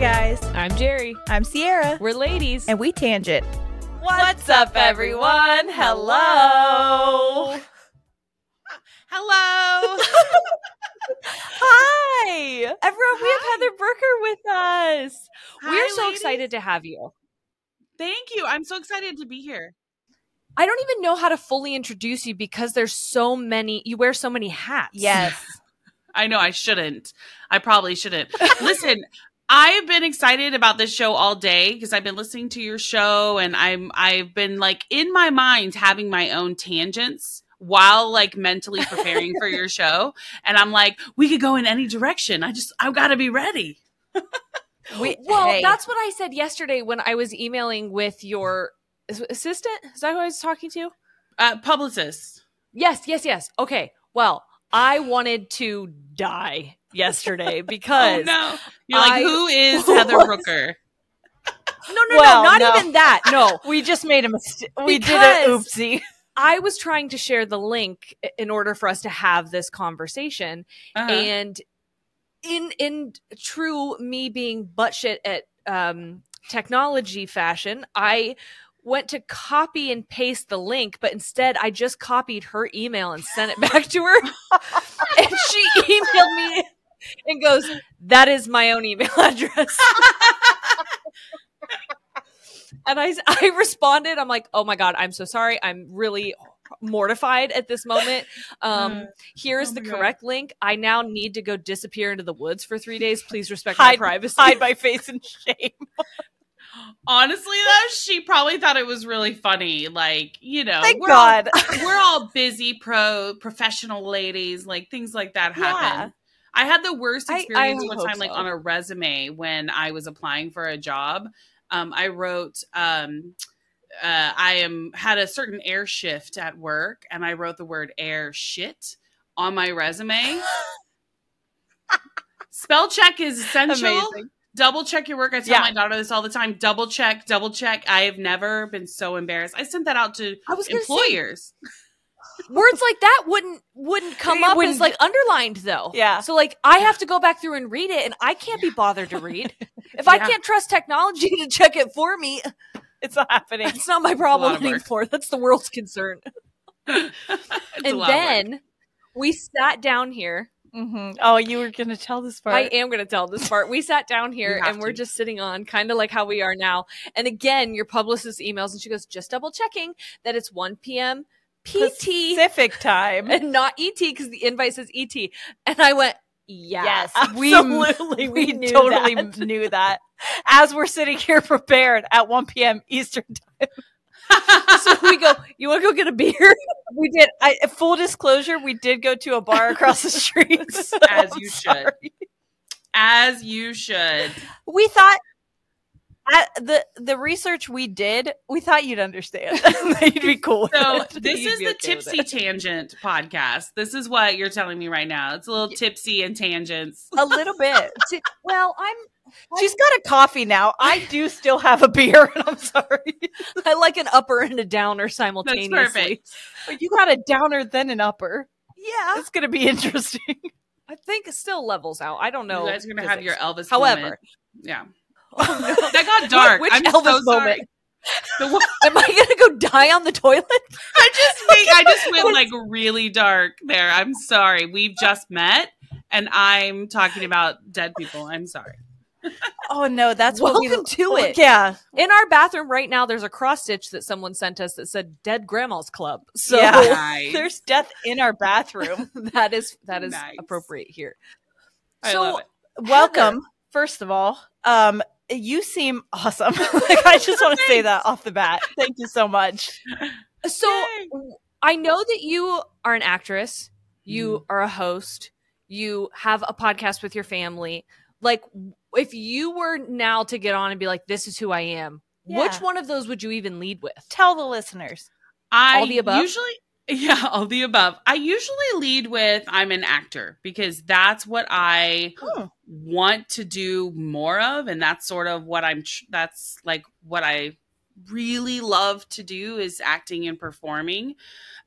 guys. I'm Jerry. I'm Sierra. We're ladies. And we tangent. What's, up, everyone? Hello. Hello. Hi. Everyone, we have Heather Brooker with us. Hi, We're so ladies. excited to have you. Thank you. I'm so excited to be here. I don't even know how to fully introduce you because there's so many, you wear so many hats. Yes. I know I shouldn't. I probably shouldn't. Listen, I've been excited about this show all day because I've been listening to your show and I'm I've been like in my mind having my own tangents while like mentally preparing for your show and I'm like we could go in any direction. I just I've got to be ready. We, Well, hey, that's what I said yesterday when I was emailing with your assistant. Is that who I was talking to? Uh publicist. Yes, yes, yes. Okay. Well, I wanted to die yesterday because Oh no. You're like I who is was- Heather Brooker? no, no, Well, no, not no. even that. No, we just made a mistake. We did Because- a oopsie. I was trying to share the link in order for us to have this conversation, Uh-huh. and in in true me being butt shit at um, technology fashion, I went to copy and paste the link, but instead I just copied her email and sent it back to her, and she emailed me and goes, "That is my own email address." and I, I responded, I'm like, oh my God, I'm so sorry. I'm really mortified at this moment. Um, Uh, here's oh the my God. correct link. I now need to go disappear into the woods for three days. Please respect Hide- my privacy. Hide my face in shame. Honestly, though, she probably thought it was really funny. Like, you know, Thank we're God. All, we're all busy, pro professional ladies. Like things like that happen. I had the worst I- I experience one time, like on a resume when I was applying for a job. Um, I wrote, um, uh, I am had a certain air shift at work, and I wrote the word air shit on my resume. Spell check is essential Amazing. double check your work. I tell Yeah. my daughter this all the time. Double check, double check. I have never been so embarrassed. I sent that out to I was gonna say, employers. Words like that wouldn't wouldn't come It up wouldn't- as like underlined though. Yeah. So like I have to go back through and read it, and I can't be bothered to read. If I can't trust technology to check it for me, It's not happening. it's not my problem lot of work. anymore. That's the world's concern. And lot of work. then we sat down here. hmm Oh, you were going to tell this part. I am going to tell this part. We sat down here and we're to. just sitting on kind of like how we are now. And again, your publicist emails and she goes, just double checking that it's 1 p.m. PT Pacific time. and not ET because the invite says ET. And I went, yeah, Yes, absolutely. we, We, knew totally that. knew that. As we're sitting here prepared at 1 p.m. Eastern time. so we go, you want to go get a beer? We did. I, full disclosure, we did go to a bar across the street. so As you should. As you should. We thought at the the research we did, we thought you'd understand. that you'd be cool. So this is the okay Tipsy. Tangent podcast. This is what you're telling me right now. It's a little tipsy and tangents. a little bit. well, I'm, She's got a coffee now. I do still have a beer, and I'm sorry. I like an upper and a downer simultaneously. perfect. But you got a downer, then an upper. Yeah. It's gonna be interesting. I think it still levels out. I don't know. you guys are gonna have your. Elvis. However, moment. yeah, oh, no. that got dark. Which I'm Elvis so sorry. moment? The one- am I gonna go die on the toilet? I just think I just went like really dark there. I'm sorry. We've just met, and I'm talking about dead people. I'm sorry. Oh no, that's what we Welcome to it. Yeah, In our bathroom right now, there's a cross stitch that someone sent us that said "Dead Grandma's Club." So Yeah. Nice. there's death in our bathroom. that is that is Nice. appropriate here. I so love it. Welcome, first of all. Um, you seem awesome. like I just want to say that off the bat. Thank you so much. so Yay. I know that you are an actress, you are a host, you have a podcast with your family. Like, if you were now to get on and be like, "This is who I am," which one of those would you even lead with? Tell the listeners. I All the above? usually yeah, all the above. I usually lead with I'm an actor because that's what I Hmm. Want to do more of and that's sort of what I'm that's like what I really love to do is acting and performing.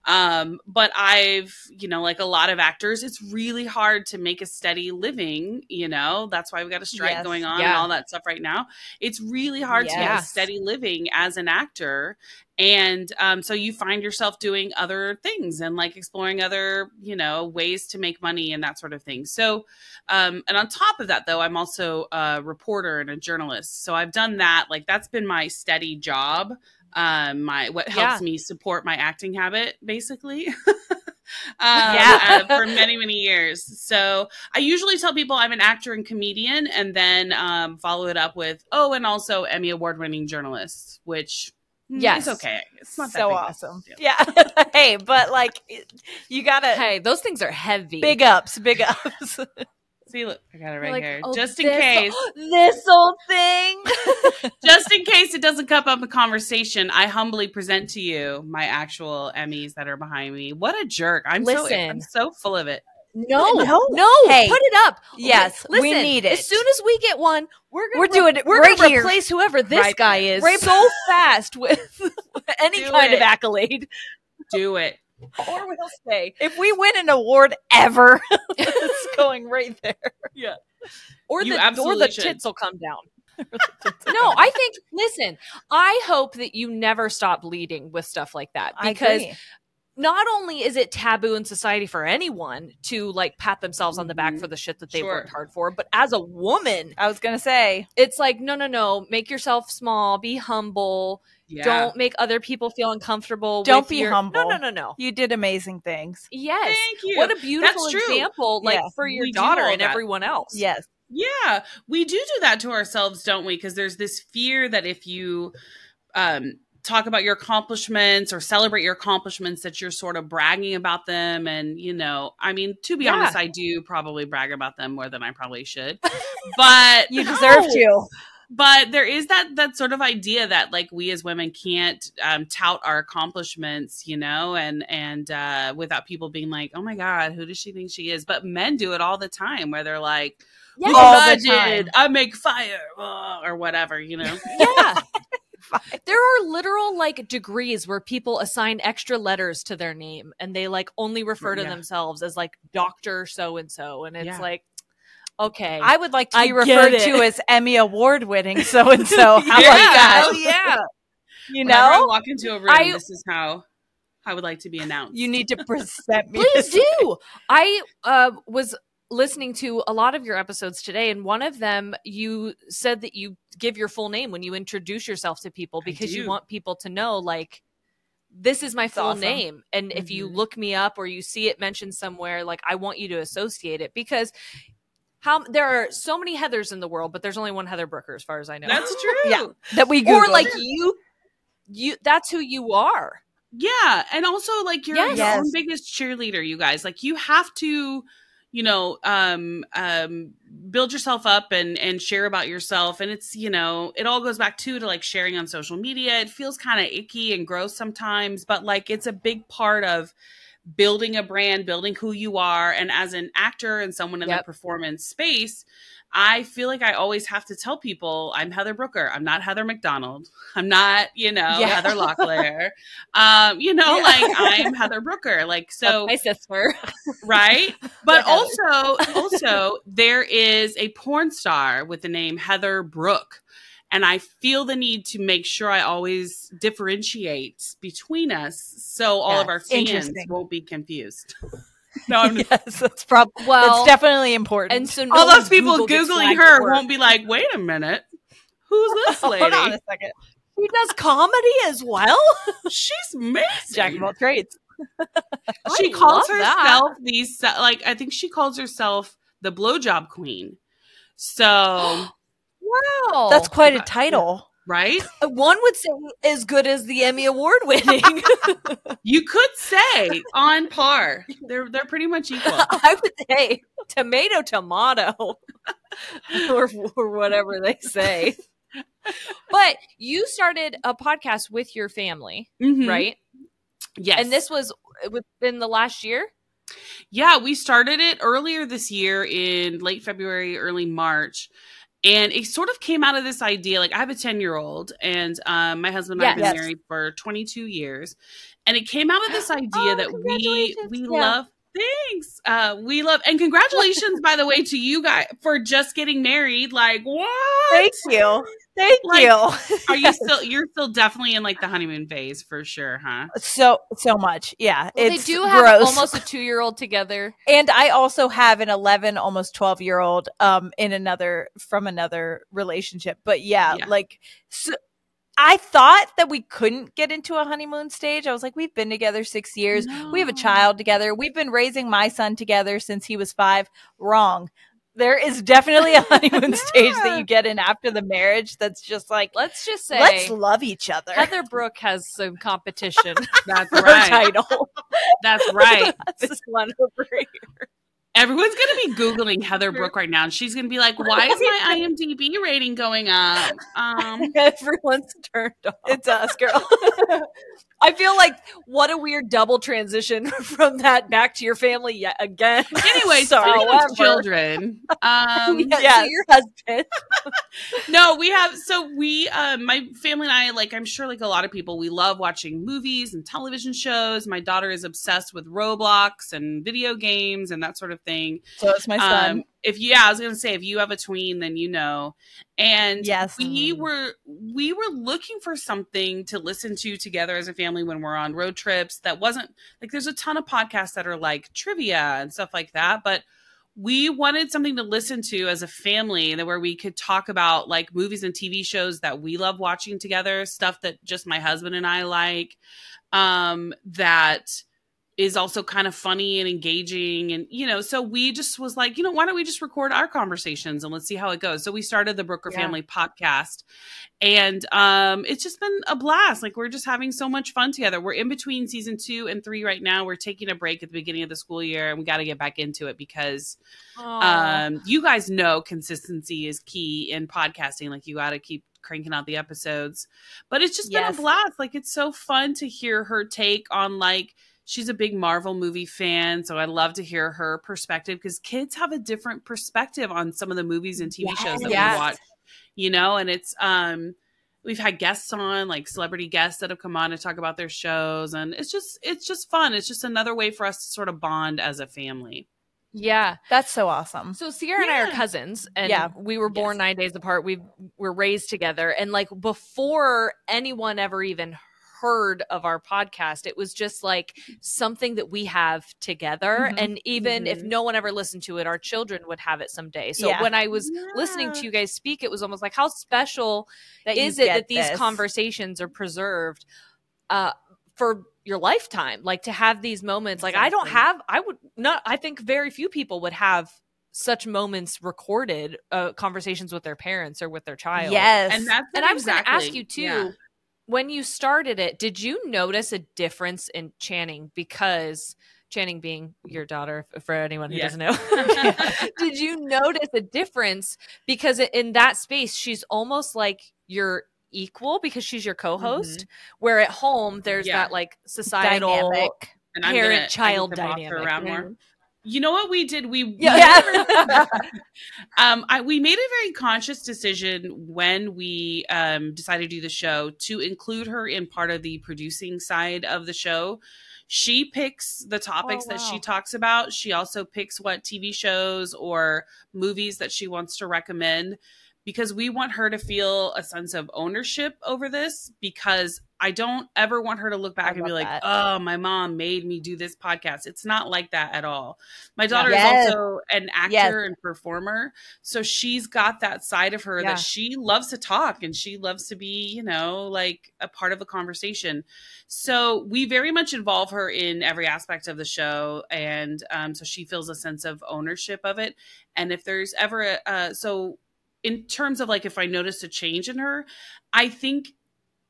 Um, but I've, you know, like a lot of actors, it's really hard to make a steady living, you know. That's why we've got a strike Yes. going on and all that stuff right now. It's really hard to make a steady living as an actor. And um, so you find yourself doing other things and like exploring other, you know, ways to make money and that sort of thing. So, um, and on top of that, though, I'm also a reporter and a journalist. So I've done that. Like that's been my steady job. Um, my what helps me support my acting habit, basically. um, Yeah. uh, for many many years. So I usually tell people I'm an actor and comedian, and then um, follow it up with oh, and also Emmy award winning journalist, which Yes. is okay. It's not so big awesome. deal. Yeah. hey, but like you gotta Hey, those things are heavy. big ups, big ups. See, look, I got it right like, here, "Oh, just in this- case. this old thing. just in case it doesn't come up in conversation, I humbly present to you my actual Emmys that are behind me. What a jerk! I'm so I'm so full of it. No, No. no, Hey. put it up. Yes, we listen, need it. As soon as we get one, we're gonna We're doing it We're right gonna here. replace whoever this Right guy is Right- so fast with any Do kind it. of accolade, Do it. or we'll stay. if we win an award ever, it's going right there. Yeah, Or You the or the should. tits will come down. no, I think. Listen, I hope that you never stop leading with stuff like that because. Not only is it taboo in society for anyone to like pat themselves on the back Mhm. for the shit that they've Sure. worked hard for, but as a woman, I was gonna say it's like no, no, no. Make yourself small. Be humble. Yeah. Don't make other people feel uncomfortable. Don't with be your- humble. No, no, no, no. you did amazing things. Yes. Thank you. What a beautiful true. example, like Yeah, for your we daughter and that. everyone else. Yes. Yeah, we do do that to ourselves, don't we? Because there's this fear that if you um, talk about your accomplishments or celebrate your accomplishments, that you're sort of bragging about them. And, you know, I mean, to be Yeah. honest, I do probably brag about them more than I probably should. But You deserve No. to. but there is that that sort of idea that like we as women can't um, tout our accomplishments you know and and uh, without people being like oh my god who does she think she is but men do it all the time where they're like Yeah. look All I the time. I make fire or whatever you know Yeah. there are literal like degrees where people assign extra letters to their name and they like only refer to Yeah. themselves as like Dr. so and so. And it's Yeah. like, okay. I would like to I be referred to as Emmy award winning so and so. How yeah, about that? hell yeah You Whenever I know, walk into a room I- this is how I would like to be announced you need to present me. Please this way. do. I uh, was listening to a lot of your episodes today, and one of them you said that you give your full name when you introduce yourself to people because you want people to know, like, this is my full awesome. name. And if you Mhm. look me up or you see it mentioned somewhere, like, I want you to associate it because. How there are so many Heathers in the world, but there's only one Heather Brooker, as far as I know. that's true Yeah. that we or Googled. like you, you. That's who you are. Yeah, and also like you're Yes. your own biggest cheerleader, you guys. Like you have to, you know, um, um, build yourself up and and share about yourself. And it's you know, it all goes back to to like sharing on social media. It feels kind of icky and gross sometimes, but like it's a big part of building a brand, building who you are. And as an actor and someone in the performance space. I feel like I always have to tell people I'm Heather Brooker. I'm not Heather McDonald. I'm not, you know, Yeah. Heather Locklear. um, you know, Yeah. like I'm Heather Brooker. Like so, That's my sister. right? But also, also there is a porn star with the name Heather Brooke. And I feel the need to make sure I always differentiate between us so all of our fans won't be confused. No, I'm yes, that's probably Well, that's definitely important. and so no all those people Google Googling her won't be like, wait a minute. Who's this lady? hold on a second. She does comedy as well. She's amazing. Jack of all trades. she I calls love that. herself the se- like I think she calls herself the blowjob queen. So Wow, That's quite a yeah. title. Right, one would say as good as the Emmy award winning. you could say on par. They're they're pretty much equal. I would say tomato, tomato, or or whatever they say. But you started a podcast with your family, Mhm. right? Yes, And this was within the last year. yeah, we started it earlier this year in late February, early March. And it sort of came out of this idea. Like I have a 10 year old and um, my husband and I have been Yes. married for 22 years. And it came out of this idea Oh, that we we Yeah. love thanks. Uh we love and congratulations by the way to you guys for just getting married. Like what? Thank you. Thank Like, you. Are you still you're still definitely in like the honeymoon phase for sure, huh? so so much? Yeah, Well, they do have gross. almost a two year old together. and I also have an 11, almost 12 year old um in another from another relationship. But yeah, Yeah. like so, I thought that we couldn't get into a honeymoon stage. I was like, we've been together six years. We have a child together. We've been raising my son together since he was five. Wrong. There is definitely a honeymoon stage that you get in after the marriage that's just like, Let's just say let's love each other. Heather Brooke has some competition. That's right. title. That's right. this one over here. Everyone's gonna be googling Heather Brooke right now, and she's gonna be like, "Why is my IMDb rating going up?" Um, Everyone's turned off. It's us, girl. I feel like what a weird double transition from that back to your family yet again. anyway, Sorry. However- children, um, yeah, yes. so your husband. no, we have. So we, um, my family and I, like I'm sure, like a lot of people, we love watching movies and television shows. My daughter is obsessed with Roblox and video games and that sort of thing. So it's my son. Um, if you, yeah, I was gonna say, if you have a tween, then you know. And Yes. we were we were looking for something to listen to together as a family when we're on road trips. That wasn't like there's a ton of podcasts that are like trivia and stuff like that, but we wanted something to listen to as a family that where we could talk about like movies and TV shows that we love watching together, stuff that just my husband and I like. Um, that is also kind of funny and engaging and you know so we just was like you know why don't we just record our conversations and let's see how it goes? So we started the brooker Yeah. family podcast and um it's just been a blast. Like we're just having so much fun together. We're in between season two and three right now. We're taking a break at the beginning of the school year and we got to get back into it because um you guys know consistency is key in podcasting. Like you got to keep cranking out the episodes. But it's just been a blast. Like it's so fun to hear her take on like she's a big marvel movie fan so i love to hear her perspective because kids have a different perspective on some of the movies and tv shows that Yes. we watch you know and it's um we've had guests on like celebrity guests that have come on to talk about their shows and it's just it's just fun it's just another way for us to sort of bond as a family Yeah. That's so awesome. So Sierra and I are cousins, and Yeah. we were born Yes. nine days apart. We were raised together, and like before anyone ever even heard of our podcast, it was just like something that we have together. Mhm. And even if Mhm. no one ever listened to it, our children would have it someday. So Yeah. when I was listening to you guys speak, it was almost like how special That you is it get that these this. conversations are preserved uh, for your lifetime like to have these moments like i don't have i would not i think very few people would have such moments recorded uh, conversations with their parents or with their child Yes. and that's and it i was going to ask you too Yeah. When you started it did you notice a difference in channing because channing being your daughter for anyone who Yes. doesn't know did you notice a difference because in that space she's almost like your equal because she's your co-host mm-hmm. where at home there's Yeah. that like societal Dynamic. and I'm gonna- parent need child to boss her dynamic around yeah. more. Mm-hmm. You know what we did? We Yeah. um, I, we made a very conscious decision when we um, decided to do the show to include her in part of the producing side of the show. She picks the topics Oh, that she talks about. She also picks what TV shows or movies that she wants to recommend because we want her to feel a sense of ownership over this because I don't ever want her to look back I and be like, that. "Oh, my mom made me do this podcast." It's not like that at all. My daughter Yes. is also an actor Yes. and performer, so she's got that side of her Yeah. that she loves to talk and she loves to be, you know, like a part of a conversation. So we very much involve her in every aspect of the show, and um, so she feels a sense of ownership of it. And if there's ever a uh, so in terms of like if I noticed a change in her, I think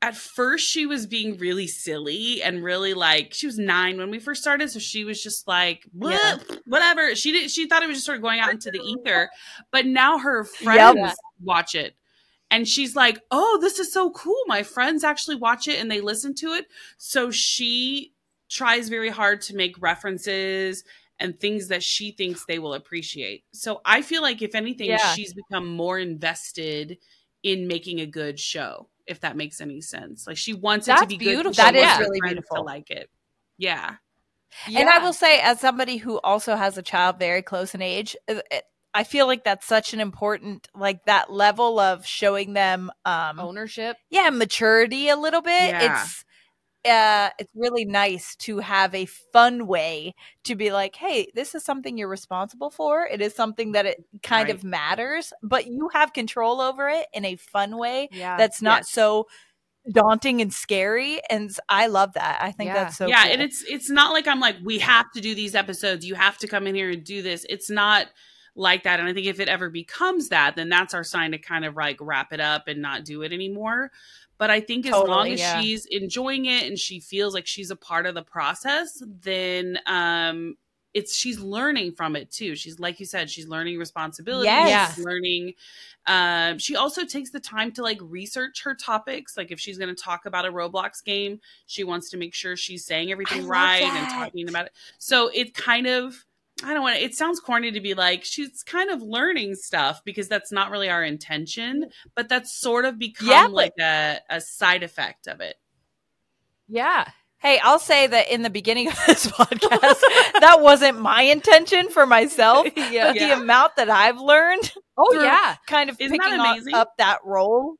at first she was being really silly and really like she was nine when we first started, so she was just like Yeah. whatever. She did she thought it was just sort of going out into the ether, but now her friends Yep. watch it. And she's like, "Oh, this is so cool. My friends actually watch it and they listen to it." So she tries very hard to make references and things that she thinks they will appreciate. So I feel like if anything, Yeah. she's become more invested in making a good show, if that makes any sense. Like she wants it to be beautiful. good. She That is wants really beautiful. To like it. Yeah. And I will say, as somebody who also has a child very close in age, uh, I feel like that's such an important, like that level of showing them, um, ownership. yeah, maturity a little bit. Yeah. It's, uh, it's really nice to have a fun way to be like, hey, this is something you're responsible for. It is something that it kind Right. of matters, but you have control over it in a fun way Yeah. that's not Yes. so daunting and scary. And i love that. I think Yeah. that's so yeah, cool. and it's it's not like I'm like we have to do these episodes. You have to come in here and do this. It's not like that. And I think if it ever becomes that, then that's our sign to kind of like wrap it up and not do it anymore. But I think as long as yeah. she's enjoying it and she feels like she's a part of the process, then um it's she's learning from it too. She's like you said, she's learning responsibility. Yes. She's learning um she also takes the time to like research her topics. Like if she's gonna talk about a Roblox game, she wants to make sure she's saying everything right and talking about it. So it kind of I don't want to, it sounds corny to be like, she's kind of learning stuff because that's not really our intention, but that's sort of become Yeah, but- like a, a side effect of it. yeah. Hey, I'll say that in the beginning of this podcast, that wasn't my intention for myself. Yeah. But the amount that I've learned Oh yeah. kind of Isn't picking amazing? up that role.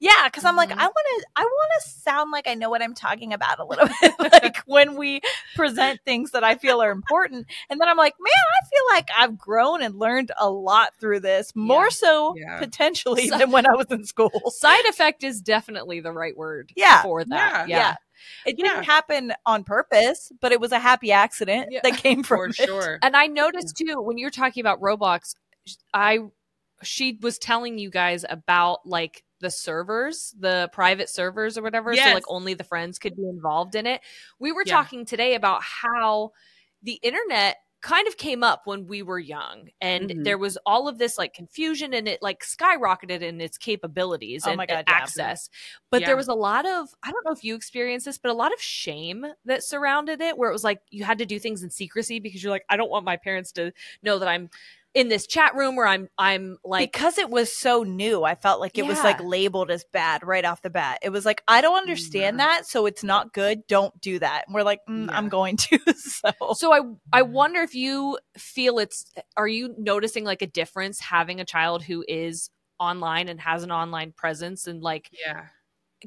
Yeah, because I'm like, Mhm. I want to, I want to sound like I know what I'm talking about a little bit, like when we present things that I feel are important. And then I'm like, man, I feel like I've grown and learned a lot through this, more Yeah. so Yeah. potentially So- than when I was in school. Side effect is definitely the right word. Yeah. For that. Yeah. Yeah. It Yeah. didn't happen on purpose, but it was a happy accident Yeah. that came from For it. sure. And I noticed too when you're talking about Roblox, I she was telling you guys about like the servers, the private servers or whatever. So like only the friends could be involved in it. We were Yeah. talking today about how the internet kind of came up when we were young and Mhm. there was all of this like confusion and it like skyrocketed in its capabilities Oh and my God, and yeah. access but Yeah. there was a lot of i don't know if you experienced this but a lot of shame that surrounded it where it was like you had to do things in secrecy because you're like i don't want my parents to know that i'm in this chat room where i'm i'm like because it was so new, I felt like it was like labeled as bad right off the bat. It was like, I don't understand Yeah. that, so it's not good. Don't do that. And we're like, mm, I'm going to. so so i i wonder if you feel it's are you noticing like a difference having a child who is online and has an online presence and like Yeah.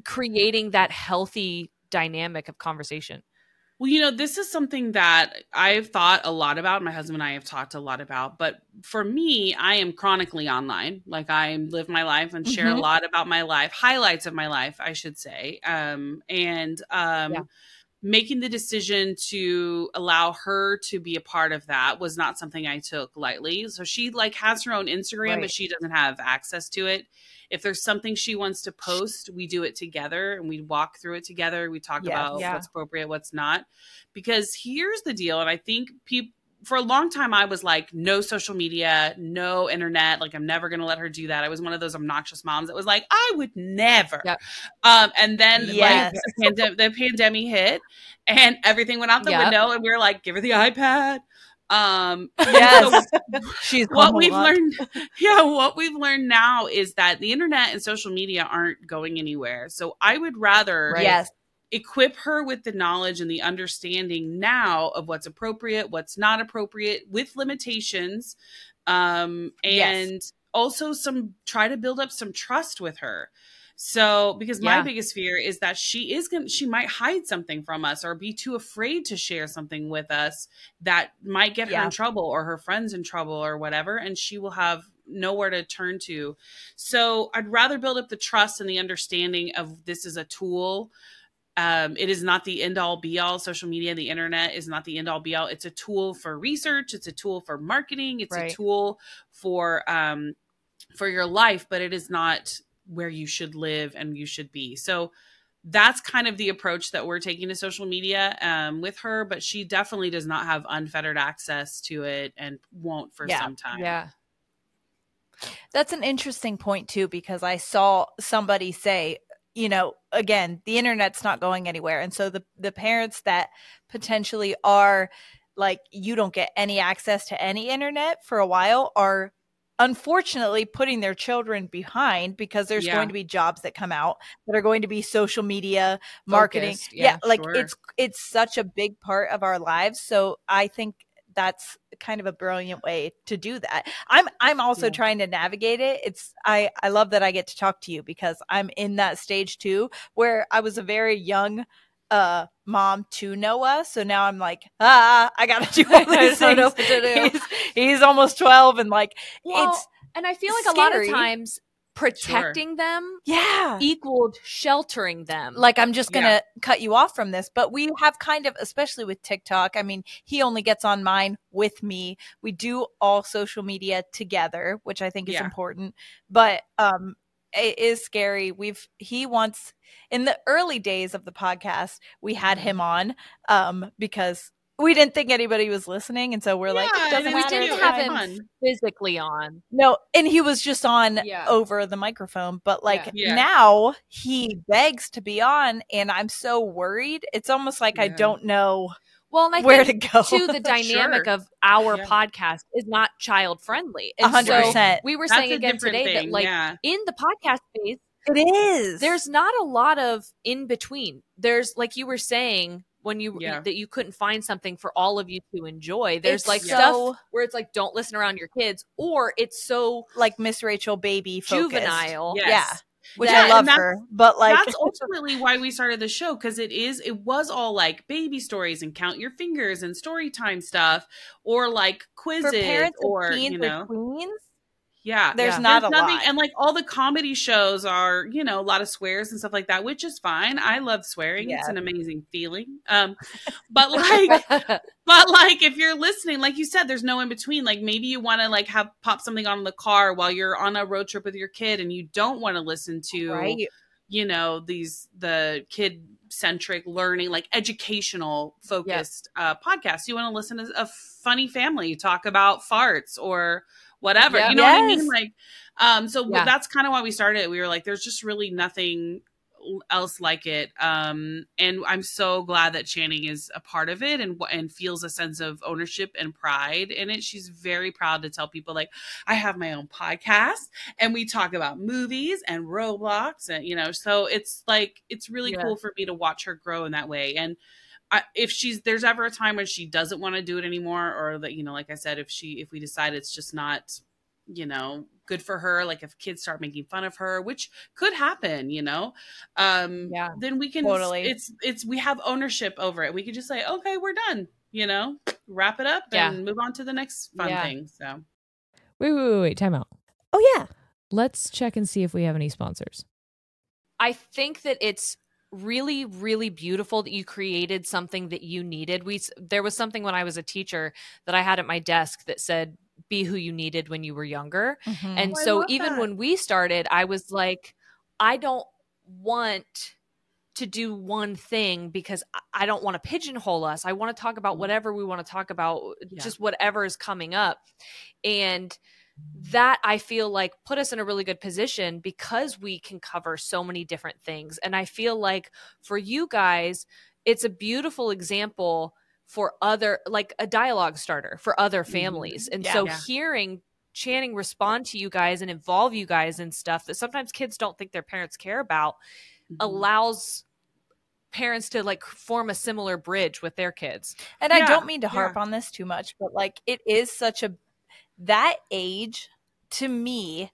creating that healthy dynamic of conversation Well, you know, this is something that I've thought a lot about. My husband and I have talked a lot about. But for me, I am chronically online. Like I live my life and share Mhm. a lot about my life, highlights of my life, I should say. Um, and um, Yeah. Making the decision to allow her to be a part of that was not something I took lightly. So she like has her own Instagram, Right. but she doesn't have access to it. If there's something she wants to post, we do it together and we walk through it together. We talk Yes. about Yeah. what's appropriate, what's not. Because here's the deal, and I think people for a long time I was like, no social media, no internet. Like I'm never gonna let her do that. I was one of those obnoxious moms that was like, I would never. Yep. Um, and then Yes. like the, pandem- the pandemic hit and everything went out the Yep. window, and we were like, give her the iPad. Um, Yes. so she's what we've learned yeah what we've learned now is that the internet and social media aren't going anywhere so i would rather Right. Yes. Equip her with the knowledge and the understanding now of what's appropriate what's not appropriate with limitations um Yes. and also some try to build up some trust with her so because my Yeah. biggest fear is that she is going to she might hide something from us or be too afraid to share something with us that might get her in trouble or her friends in trouble or whatever and she will have nowhere to turn to so i'd rather build up the trust and the understanding of this is a tool um, it is not the end all be all social media the internet is not the end all be all it's a tool for research. It's a tool for marketing. It's Right. a tool for um, for your life but it is not where you should live and you should be. So that's kind of the approach that we're taking to social media um, with her but she definitely does not have unfettered access to it and won't for Yeah. some time. Yeah. That's an interesting point too, because I saw somebody say, you know, again, the internet's not going anywhere. And so the the parents that potentially are like you don't get any access to any internet for a while are unfortunately putting their children behind because there's Yeah. going to be jobs that come out that are going to be social media marketing Focused, yeah, yeah, like sure. it's it's such a big part of our lives so i think that's kind of a brilliant way to do that. I'm i'm also Yeah. trying to navigate it. It's i i love that i get to talk to you because i'm in that stage too where i was a very young uh mom to noah. So now i'm like ah i gotta do all these things he's, he's almost 12 and like Well, it's and I feel like a lot of times protecting them yeah equaled sheltering them. like I'm just gonna Yeah. cut you off from this, but we have kind of, especially with TikTok. I mean, he only gets on mine with me. We do all social media together, which I think is Yeah. important. But um, it is scary. We've he wants in the early days of the podcast, we had Mhm. him on um because we didn't think anybody was listening, and so we're like, it doesn't we didn't have him fun. physically on. No, and he was just on Yeah. over the microphone, but like Yeah. Yeah. now he begs to be on, and I'm so worried. It's almost like I don't know Well, and I where think to go. to the dynamic Sure. of our Yeah. podcast is not child friendly. A hundred percent. We were That's saying again different today that like yeah. in the podcast space, It is. there's not a lot of in between. There's like you were saying when you Yeah. that you couldn't find something for all of you to enjoy. There's It's like so- stuff where it's like don't listen around your kids, or it's so like Miss Rachel baby focused. juvenile. Yes. Yeah. Which Yeah, I love her, but like that's ultimately why we started the show because it is it was all like baby stories and count your fingers and story time stuff or like quizzes for parents or of teens you know queens, yeah there's Yeah. not There's a nothing lot. and like all the comedy shows are you know a lot of swears and stuff like that which is fine. I love swearing. It's an amazing feeling. Um but like but like if you're listening like you said there's no in between. Like maybe you want to like have pop something on the car while you're on a road trip with your kid and you don't want to listen to right? you know these the kid centric learning like educational focused uh podcasts. You want to listen to a funny family talk about farts or whatever you know what i mean? Like um so Yeah. that's kind of why we started it. We were like there's just really nothing else like it. Um and i'm so glad that channing is a part of it and and feels a sense of ownership and pride in it. She's very proud to tell people like i have my own podcast and we talk about movies and roblox and you know so it's like it's really Yeah. cool for me to watch her grow in that way. And I, if she's there's ever a time when she doesn't want to do it anymore or that you know like i said if she if we decide it's just not you know good for her like if kids start making fun of her which could happen you know um Yeah. then we can Totally. it's it's we have ownership over it we can just say okay we're done you know wrap it up Yeah. and move on to the next fun Yeah. thing so Wait, wait, wait, wait. Time out. Oh yeah. Let's check and see if we have any sponsors. I think that it's really really beautiful that you created something that you needed. We there was something when I was a teacher that I had at my desk that said be who you needed when you were younger. And Oh, so even that. when we started, I was like I don't want to do one thing because I- I don't want to pigeonhole us. I want to talk about Mhm. whatever we want to talk about, Yeah. just whatever is coming up. And that I feel like put us in a really good position because we can cover so many different things. And I feel like for you guys, it's a beautiful example for other, like a dialogue starter for other Mhm. families. And Yeah. so Yeah. hearing Channing respond to you guys and involve you guys in stuff that sometimes kids don't think their parents care about Mhm. allows parents to like form a similar bridge with their kids. And I don't mean to harp yeah. on this too much, but like it is such a that age to me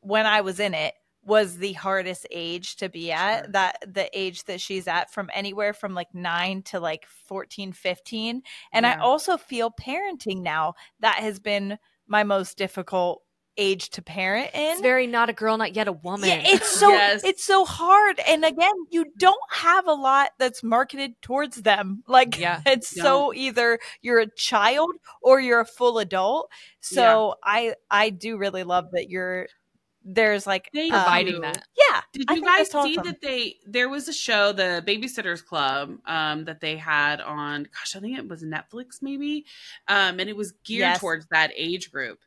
when I was in it was the hardest age to be at. Sure. that the age that she's at from anywhere from like 9 to like 14 15 and I also feel parenting now that has been my most difficult age to parent in It's very not a girl, not yet a woman. yeah, it's so Yes. it's so hard. And again, you don't have a lot that's marketed towards them. Like Yeah, it's so either you're a child or you're a full adult. So I I do really love that you're there's like Thank um, providing you. that. Yeah. Did you guys see awesome. that they there was a show, the Babysitters Club, um, that they had on gosh, I think it was Netflix maybe. Um, and it was geared Yes. towards that age group.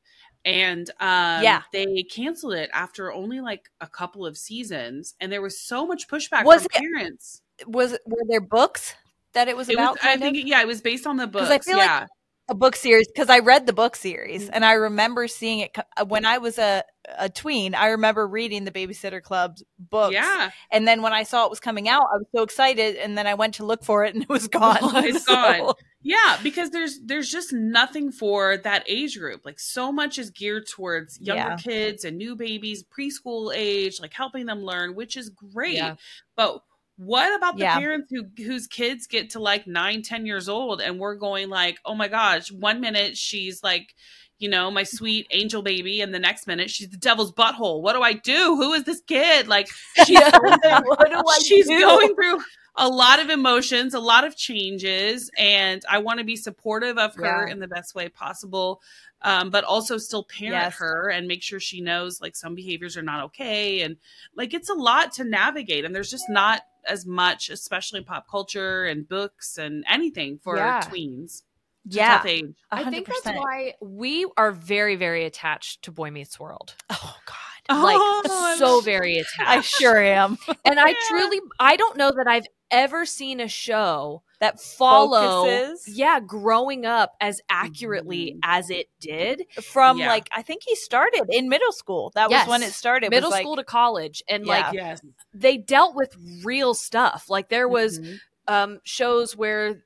And um Yeah. they canceled it after only like a couple of seasons. And there was so much pushback Was from it- parents. Was were there books that it was It about? was I kind think yeah, it was based on the books. I feel like yeah. A book series because I read the book series and I remember seeing it uh, when I was a a tween. I remember reading the Babysitter Club's books, Yeah, and then when I saw it was coming out, I was so excited, and then I went to look for it, and it was gone. It's gone. yeah, because there's there's just nothing for that age group. Like so much is geared towards younger Yeah. kids and new babies, preschool age, like helping them learn, which is great. Yeah. But what about the Yeah. parents who whose kids get to like nine, ten years old and we're going like, oh my gosh, one minute she's like, you know, my sweet angel baby, and the next minute she's the devil's butthole. What do I do? Who is this kid? Like she's going through what do I she's do? going through a lot of emotions, a lot of changes, and I want to be supportive of her Yeah. in the best way possible, um, but also still parent Yes. her and make sure she knows like some behaviors are not okay, and like it's a lot to navigate, and there's just not as much, especially in pop culture and books and anything for Yeah. tweens. Yeah, tough age. a I hundred think that's why we are very, very attached to Boy Meets World. Oh God, Like Oh, so very attached. I sure am. and I truly, I don't know that I've ever seen a show That follow, focuses yeah, growing up as accurately Mhm. as it did, from Yeah. like I think he started in middle school. That was when it started. middle was like, school to college, and Yeah. like Yes. they dealt with real stuff. Like there was Mhm. um shows where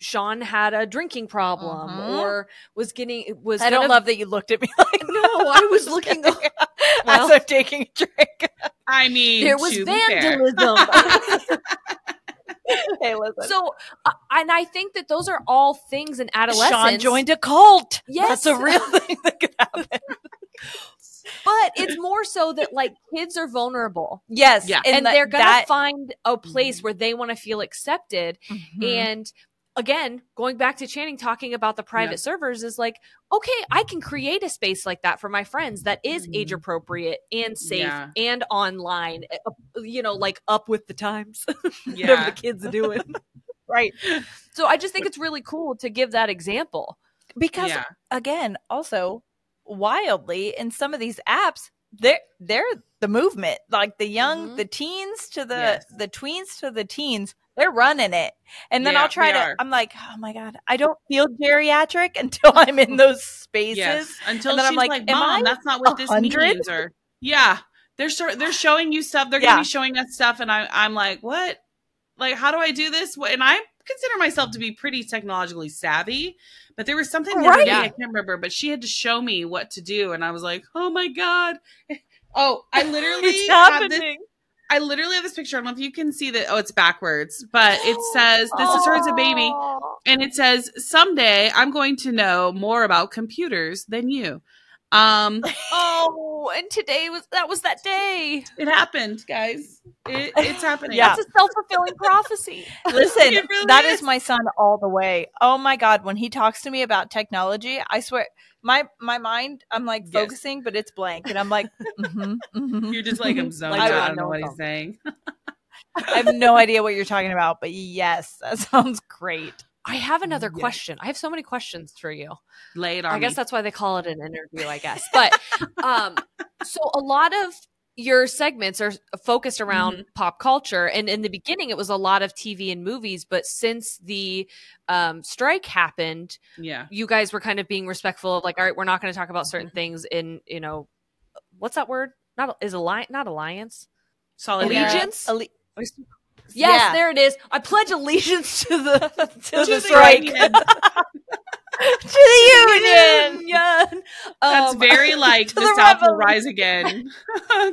Shawn had a drinking problem Mhm. or was getting was I don't gonna- love that you looked at me like No, I was looking as Well- I'm taking a drink. I mean, there was to be fair. vandalism. hey, listen. so uh, and I think that those are all things in adolescence. Shawn joined a cult. Yes. that's a real thing that could happen. but it's more so that like kids are vulnerable. Yes, Yeah. And, that- they're gonna that- find a place where they want to feel accepted. Mhm. And again, going back to Channing talking about the private Yeah. servers is like, okay, I can create a space like that for my friends that is age appropriate and safe Yeah. and online, uh, you know, like up with the times, whatever Yeah. the kids are doing. right so I just think it's really cool to give that example. because yeah. again, also wildly in some of these apps, they're they're the movement, like the young, Mhm. the teens to the Yes. the tweens to the teens. They're running it, and then Yeah, I'll try to. are. I'm like, oh my god, I don't feel geriatric until I'm in those spaces. Yes. Until And then she's I'm like, like, am "Mom, I that's not what this 100? means." Or yeah, they're sort they're showing you stuff. They're Yeah. gonna be showing us stuff, and I I'm like, "What? Like, how do I do this?" And I consider myself to be pretty technologically savvy, but there was something the Right. day, I can't remember, but she had to show me what to do, and I was like, "Oh my god." Oh, I literally it's have this happening. I literally have this picture. I don't know if you can see that. Oh, it's backwards, but it says, "This is her as a baby," and it says, "Someday I'm going to know more about computers than you." Um, Oh, and today was that was that day. it happened, guys. It, it's happening. Yeah. That's a self fulfilling prophecy. Listen, really that is. is my son all the way. Oh my god, when he talks to me about technology, I swear my my mind, I'm like Yes. focusing, but it's blank, and I'm like, mm-hmm, mm-hmm. You're just like I'm mhm. zoned Like, out. I I don't know know what he's saying. I have no idea what you're talking about, but yes, that sounds great. I have another Yes. question. I have so many questions for you. Lay it on I guess that's why they call it an interview, I guess. But um so a lot of your segments are focused around pop culture and in the beginning it was a lot of TV and movies, but since the um strike happened, yeah. you guys were kind of being respectful of like all right, we're not going to talk about certain things in, you know, what's that word? Not is alliance not alliance. Solidarity. Allegiance? Alle- Yes, Yeah. there it is. I pledge allegiance to the to To the strike, union. to the union. Union. That's Um, very like the, the South will rise again. I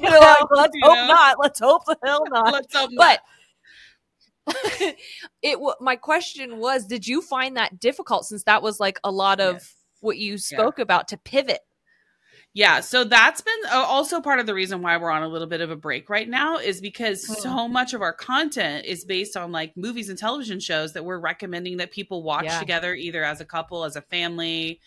You're like, let's You hope know? not. Let's hope the hell not. Let's hope but not. it my question was did you find that difficult since that was like a lot of Yes. what you spoke about to pivot Yeah, so that's been uh, also part of the reason why we're on a little bit of a break right now is because Hmm. so much of our content is based on like movies and television shows that we're recommending that people watch Yeah. together, either as a couple, as a family,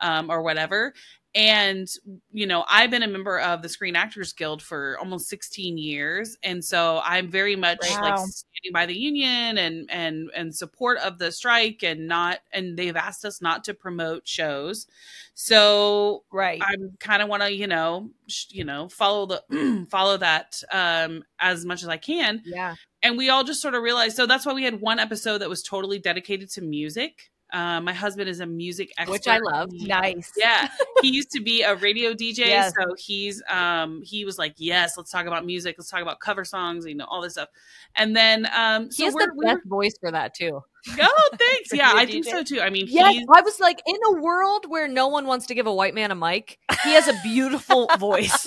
um, or whatever. And you know, I've been a member of the Screen Actors Guild for almost 16 years, and so I'm very much like standing by the union and and and support of the strike, and not and they've asked us not to promote shows. So Right. I kind of want to, you know, sh- you know, follow the follow that um as much as I can. yeah And we all just sort of realized so that's why we had one episode that was totally dedicated to music. Uh, my husband is a music expert, Which I love. Nice. Yeah, he used to be a radio DJ, Yes. so he's um he was like, yes, let's talk about music, let's talk about cover songs, you know, all this stuff. And then um, He so has we're, the best voice for that too. oh, thanks, yeah, I think DJ. so too. I mean, Yes, I was like, in a world where no one wants to give a white man a mic, he has a beautiful voice.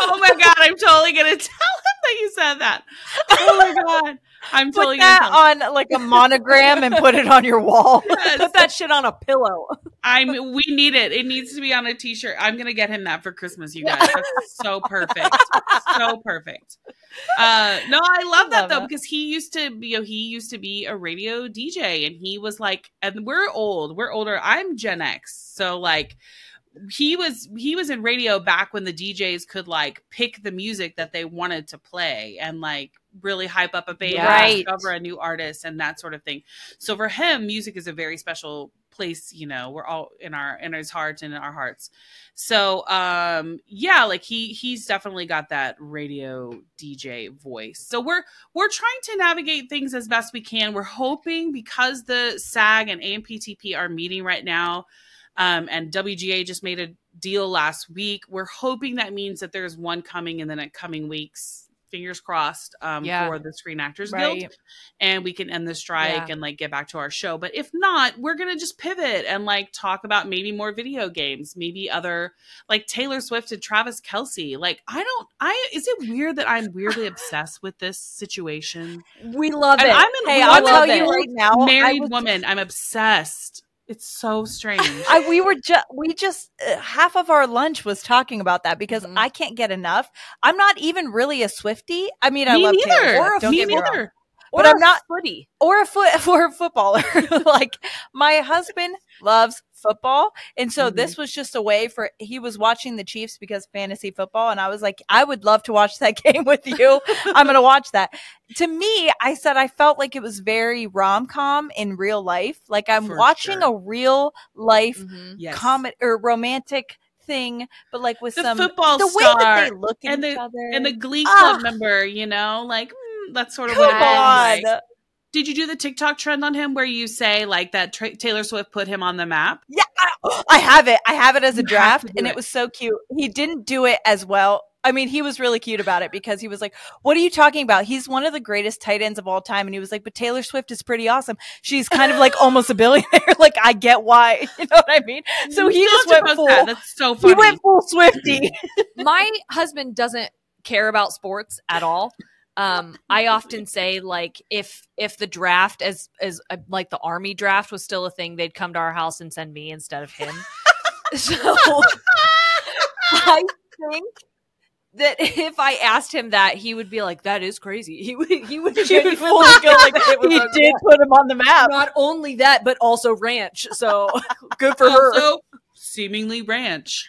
oh my god, I'm totally gonna tell him that you said that. Oh my god, I'm Put totally that him. on like a monogram and put it on your wall. Yes. Put that shit on a pillow. I'm we need it. It needs to be on a t-shirt. I'm gonna get him that for Christmas, you guys. That's so perfect. so perfect. Uh no, I love that Love though, it. because he used to be you know, he used to be a radio DJ and he was like and we're old, we're older. I'm Gen X. So like he was he was in radio back when the DJs could like pick the music that they wanted to play and like really hype up a band Yeah. Right. discover a new artist and that sort of thing. So for him, music is a very special place, you know, we're all in our in his heart and in our hearts. So um yeah, like he he's definitely got that radio DJ voice. So we're we're trying to navigate things as best we can. We're hoping because the SAG and AMPTP are meeting right now, um, and WGA just made a deal last week. We're hoping that means that there's one coming in the next coming weeks. Fingers crossed um, Yeah. for the Screen Actors Guild, and we can end the strike Yeah. and like get back to our show. But if not, we're gonna just pivot and like talk about maybe more video games, maybe other like Taylor Swift and Travis Kelce. Like I don't, I is it weird that I'm weirdly obsessed with this situation? We love And it. I'm an Hey, I'll tell love you right now. Married was- woman. I'm obsessed. It's so strange. I, we were just we just uh, half of our lunch was talking about that because Mhm. I can't get enough. I'm not even really a Swiftie. I mean, I Me love Taylor neither. Don't Me get me neither. Or but I'm not- footy. or a foot for a footballer. like my husband loves football, and so Mhm. this was just a way for he was watching the Chiefs because fantasy football, and I was like, I would love to watch that game with you. I'm gonna watch that. To me, I said I felt like it was very rom com in real life. Like I'm For watching sure. a real life Mhm. Yes. comedy or romantic thing, but like with The some football the way that they look at and each the- other and the Glee Club Ah. member, you know, like mm, that's sort of Come what on. is. Like, did you do the TikTok trend on him where you say like that tra- Taylor Swift put him on the map? Yeah, I, I have it. I have it as a You draft, and it. it was so cute. He didn't do it as well. I mean, he was really cute about it because he was like, "What are you talking about? He's one of the greatest tight ends of all time." And he was like, "But Taylor Swift is pretty awesome. She's kind of like almost a billionaire. like, I get why. You know what I mean?" So he You just went full. that. That's so funny. He went full Swiftie. my husband doesn't care about sports at all. Um, I often say like if if the draft as as uh, like the army draft was still a thing, they'd come to our house and send me instead of him. so I think that if I asked him that, he would be like, "That is crazy." He would he would He would fully go like, it was he a- did put him on the map. Not only that, but also ranch. So good for her. also seemingly ranch.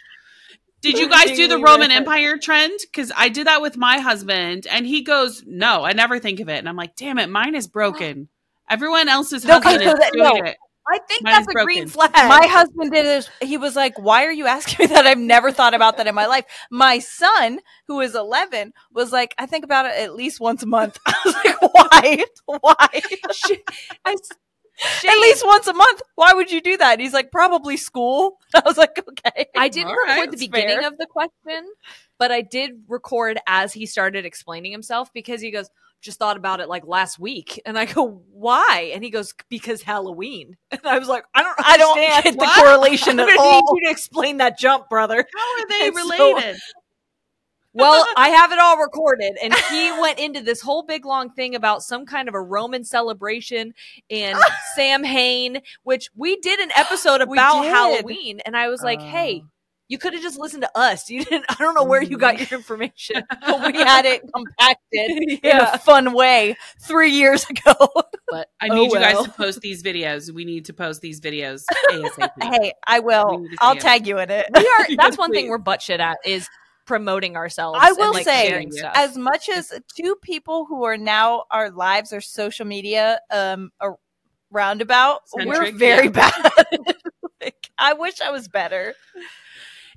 Did you guys do the Roman. Empire trend? Because I did that with my husband, and he goes, "No, I never think of it." And I'm like, "Damn it, mine is broken. Everyone else's Okay, husband so is that- doing no. it." I think Mine that's a green flag. My husband did it. He was like, "Why are you asking me that? I've never thought about that in my life." My son, who is 11, was like, "I think about it at least once a month." I was like, "Why? Why? I, at least once a month? Why would you do that?" And he's like, "Probably school." I was like, "Okay." I didn't All record right, the beginning fair. of the question, but I did record as he started explaining himself because he goes, just thought about it like last week. And I go, why? And he goes, because Halloween. And I was like, I don't I don't get the What? correlation at all. need you to explain that jump, brother. How are they And so- related? Well, I have it all recorded. And he went into this whole big long thing about some kind of a Roman celebration and Samhain, which we did an episode about. Halloween. And I was like, hey, oh. you could have just listened to us. You didn't, I don't know where you got mm. your information. But we had it compacted in a fun way three years ago. But I oh need you guys to post these videos. We need to post these videos ASAP. hey, I will. need to see I'll it. tag you in it. we are Yes, that's one thing we're butt shit at is promoting ourselves I and, will like, say, as much as two people who are now our lives are social media um a roundabout we're very yeah. bad like, i wish i was better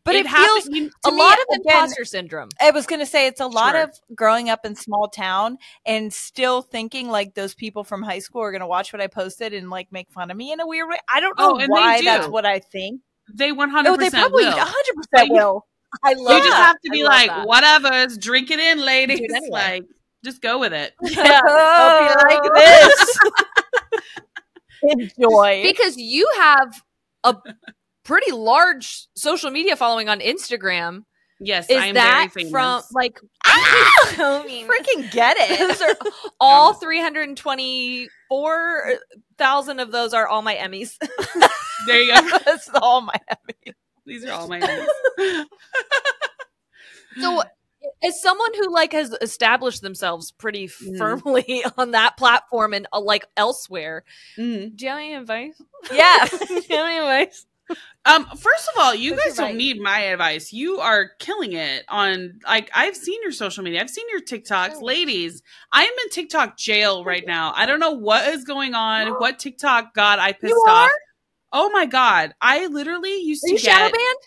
But it, happened- feels you- a me, lot of again, imposter syndrome. I was gonna say it's a lot Sure. of growing up in small town and still thinking like those people from high school are gonna watch what I posted and like make fun of me in a weird way. I don't know Oh, and they why that's what I think. they 100% Oh, they probably 100 percent will. I love. You just that. have to be like, that. whatever, drink it in, ladies. It anyway. Like, just go with it. Yeah. Hope you like this. Enjoy. because you have a pretty large social media following on Instagram. Yes, Is I am that very famous. from like Ah! I mean, freaking get it. those are all 324,000 of those are all my Emmys. there you go. That's all my These are all my names. So as someone who like has established themselves pretty Mm. firmly on that platform and uh, like elsewhere, Mhm. do you have any advice? Yeah. do you have any advice? Um, first of all, you Who's guys don't need my advice. You are killing it on like I've seen your social media. I've seen your TikToks. Oh. Ladies, I am in TikTok jail right now. I don't know what is going on, what TikTok got I pissed You off. Oh my god. I literally used Are to you shadow get banned?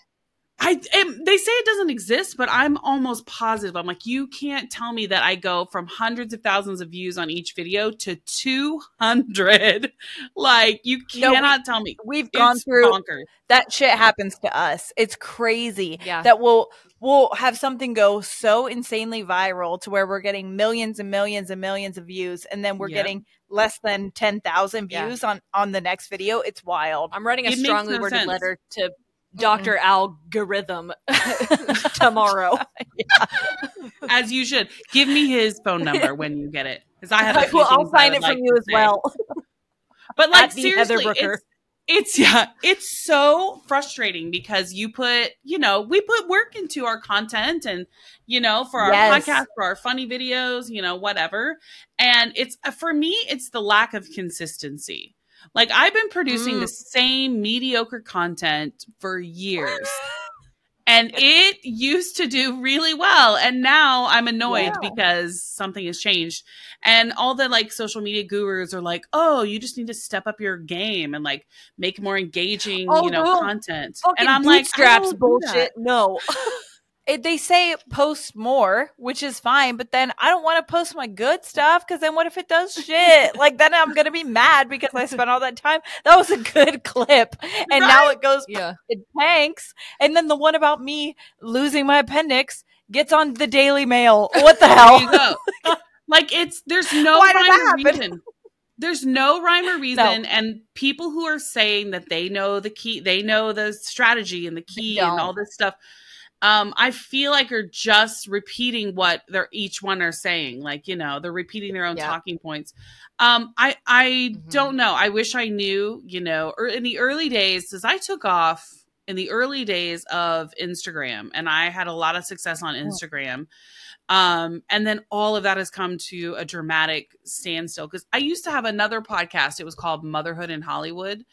I am, they say it doesn't exist, but I'm almost positive. I'm like, you can't tell me that I go from hundreds of thousands of views on each video to 200. Like, you No, cannot tell me. We've gone through bonkers. that shit happens to us. It's crazy. Yeah. That we'll we'll have something go so insanely viral to where we're getting millions and millions and millions of views and then we're Yep. getting less than 10,000 Yeah. views on on the next video. It's wild. I'm writing a It strongly no worded sense. letter to Dr. Algorithm tomorrow. As you should. Give me his phone number when you get it. Because I have a few well, I'll sign would it from you as say. well. But like At the Heather seriously, Brooker. It's, yeah, it's so frustrating because you put, you know, we put work into our content and you know, for our Yes. podcast, for our funny videos, you know, whatever. And it's uh, for me, it's the lack of consistency. Like I've been producing Mm. the same mediocre content for years. And it used to do really well. And now I'm annoyed Yeah. because something has changed. And all the like social media gurus are like, oh, you just need to step up your game and like make more engaging, Oh, you know, no. content. Fucking And I'm like, I bootstraps don't do that. bullshit. No. It, they say post more, which is fine, but then I don't want to post my good stuff because then what if it does shit? like then I'm gonna be mad because I spent all that time. That was a good clip, and now it goes Yeah. it tanks. And then the one about me losing my appendix gets on the Daily Mail. What the hell? like it's there's no Why rhyme or reason. There's no rhyme or reason, and people who are saying that they know the key, they know the strategy and the key and all this stuff. Um, I feel like are just repeating what they're each one are saying. Like you know, they're repeating their own Yeah. talking points. Um, I I Mhm. don't know. I wish I knew. You know, or in the early days, as I took off in the early days of Instagram, and I had a lot of success on Instagram. Um, and then all of that has come to a dramatic standstill because I used to have another podcast. It was called Motherhood in Hollywood.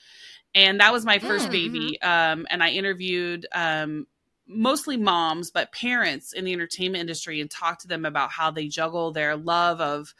And that was my 1st Mm, baby. Um, and I interviewed um, mostly moms, but parents in the entertainment industry and talk to them about how they juggle their love of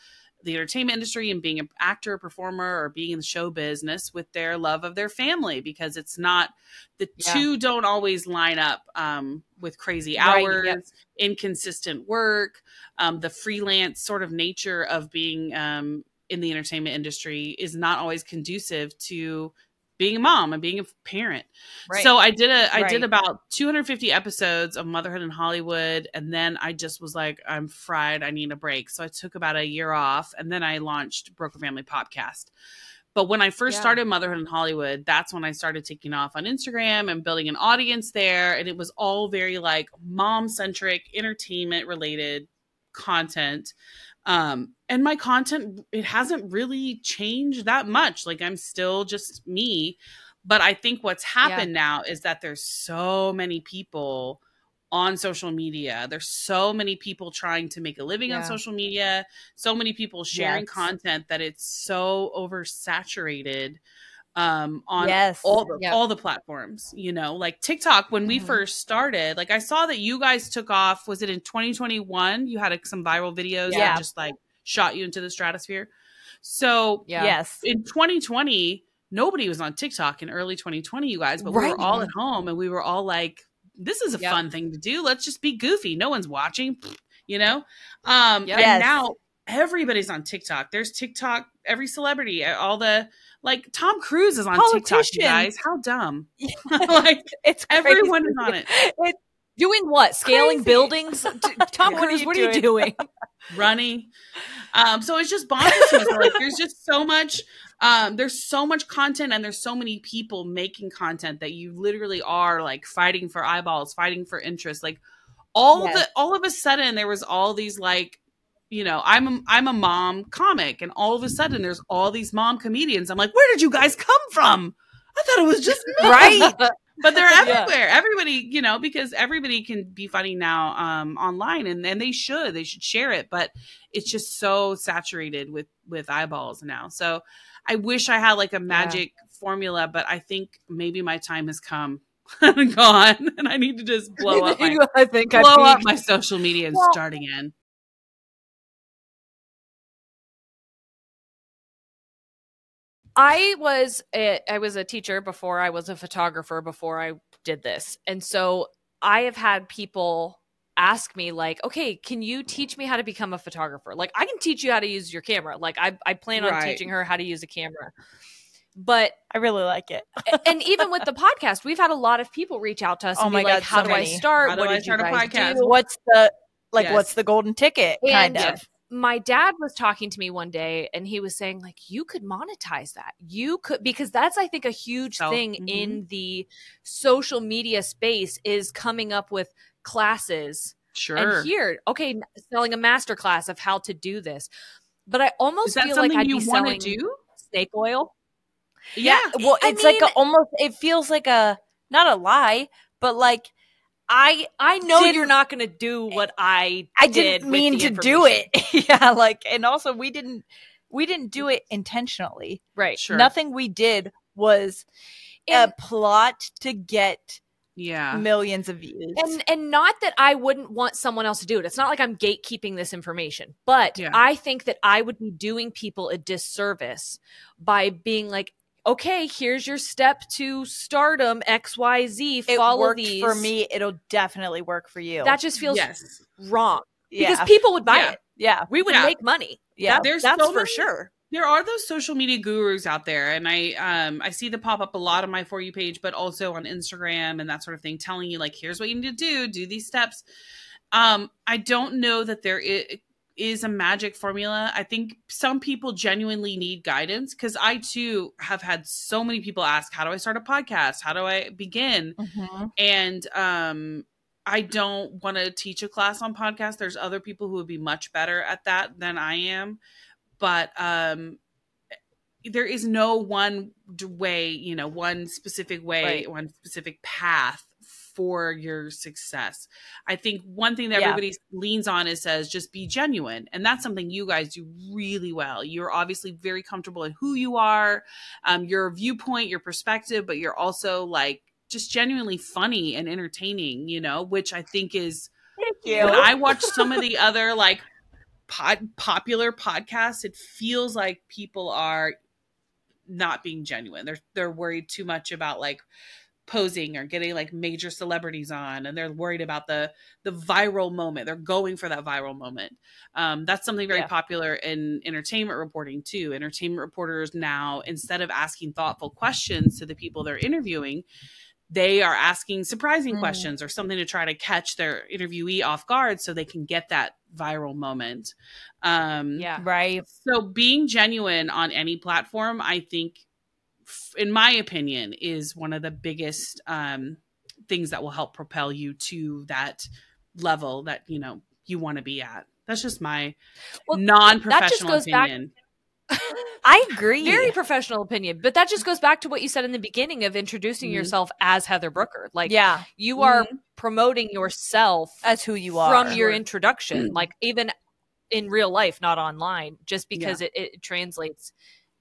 the entertainment industry and being an actor, performer, or being in the show business with their love of their family because it's not the Yeah. two don't always line up um, with crazy Right, hours, inconsistent work, um, the freelance sort of nature of being um, in the entertainment industry is not always conducive to being a mom and being a parent. Right. So I did a I did about 250 episodes of Motherhood in Hollywood and then I just was like I'm fried, I need a break. So I took about a year off and then I launched Brooker Family podcast. But when I first Yeah. started Motherhood in Hollywood, that's when I started taking off on Instagram and building an audience there and it was all very like mom centric, entertainment related content um and my content it hasn't really changed that much. Like i'm still just me. But i think what's happened now is that there's so many people on social media. There's so many people trying to make a living on social media. So many people sharing Yes. content that it's so oversaturated um on Yes. all the Yep. all the platforms you know like tiktok when we Mhm. first started like i saw that you guys took off was it in 2021 you had like, some viral videos Yeah. that just like shot you into the stratosphere so yeah. Yes. in 2020 nobody was on tiktok in early 2020 you guys but we were all at home and we were all like this is a Yep. fun thing to do. Let's just be goofy. No one's watching, you know? Um, Yep. and now everybody's on TikTok. There's TikTok, every celebrity, all the, like Tom Cruise is on TikTok, you guys. How dumb. like It's everyone is on it. It's Doing what? Scaling Crazy. buildings? Tom What are Cruise, you what are you doing? doing? running. Um, so it's just bonkers like, there's just so much. Um, there's so much content, and there's so many people making content that you literally are like fighting for eyeballs, fighting for interest. Like all Yes. the all of a sudden, there was all these like. You know, I'm a, I'm a mom comic, and all of a sudden, there's all these mom comedians. I'm like, where did you guys come from? I thought it was just me. right. but they're Yeah. everywhere. Everybody, you know, because everybody can be funny now um, online, and and they should they should share it. But it's just so saturated with with eyeballs now. So I wish I had like a magic formula, but I think maybe my time has come and gone, and I need to just blow up my I think blow up my social media and Well- start again. I was a, I was a teacher before I was a photographer before I did this. And so I have had people ask me like, "Okay, can you teach me how to become a photographer?" Like I can teach you how to use your camera. Like I I plan on Right. teaching her how to use a camera. But I really like it. and even with the podcast, we've had a lot of people reach out to us Oh and my be like, God, "How so do I start? How do what I start a podcast?" do?" What's the like? Yes. What's the golden ticket? Kind And- of. My dad was talking to me one day and he was saying like you could monetize that you could because that's i think a huge So- thing mhm. in the social media space is coming up with classes Sure. and here okay selling a master class of how to do this but i almost feel like i'd you be want selling to do? snake oil Yeah. Well, I it's like a, almost. It feels like a not a lie, but like I i know Didn't- you're not going to do what i I did didn't mean to do it. yeah, like and also we didn't we didn't do it intentionally. right Sure. Nothing we did was And- a plot to get Yeah. millions of views. and and not that I wouldn't want someone else to do it. It's not like I'm gatekeeping this information, but Yeah. I think that I would be doing people a disservice by being like, okay, here's your step to stardom X Y Z. it Follow worked these for me. It'll definitely work for you. That just feels yes. wrong yeah, because people would buy Yeah. it. yeah, We would Yeah. make money. yeah. That- There's that's so for many- sure. there are those social media gurus out there and i um i see them pop up a lot on my for you page but also on instagram and that sort of thing telling you like here's what you need to do do these steps um i don't know that there is is a magic formula. I think some people genuinely need guidance because i too have had so many people ask how do i start a podcast? How do i begin? Mhm. and um i don't want to teach a class on podcast there's other people who would be much better at that than i am. But um there is no one way you know one specific way Right. one specific path for your success i think one thing that Yeah. everybody leans on is says just be genuine and that's something you guys do really well you're obviously very comfortable in who you are um, your viewpoint your perspective but you're also like just genuinely funny and entertaining you know which i think is Thank you. when I watch some of the other like pod, popular podcasts, it feels like people are not being genuine. They're they're worried too much about like posing or getting like major celebrities on and they're worried about the the viral moment they're going for that viral moment um, that's something very Yeah. popular in entertainment reporting too entertainment reporters now instead of asking thoughtful questions to the people they're interviewing they are asking surprising Mm. questions or something to try to catch their interviewee off guard so they can get that viral moment um, Yeah. right. so being genuine on any platform, I think, f- in my opinion, is one of the biggest um, things that will help propel you to that level that you know you want to be at. That's just my Well, non-professional goes back- opinion. I agree. Very professional opinion, but that just goes back to what you said in the beginning of introducing Mhm. yourself as Heather Brooker. Like, yeah, you are Mhm. promoting yourself as who you are. from your Sure. introduction, like even in real life, not online, just because it, it translates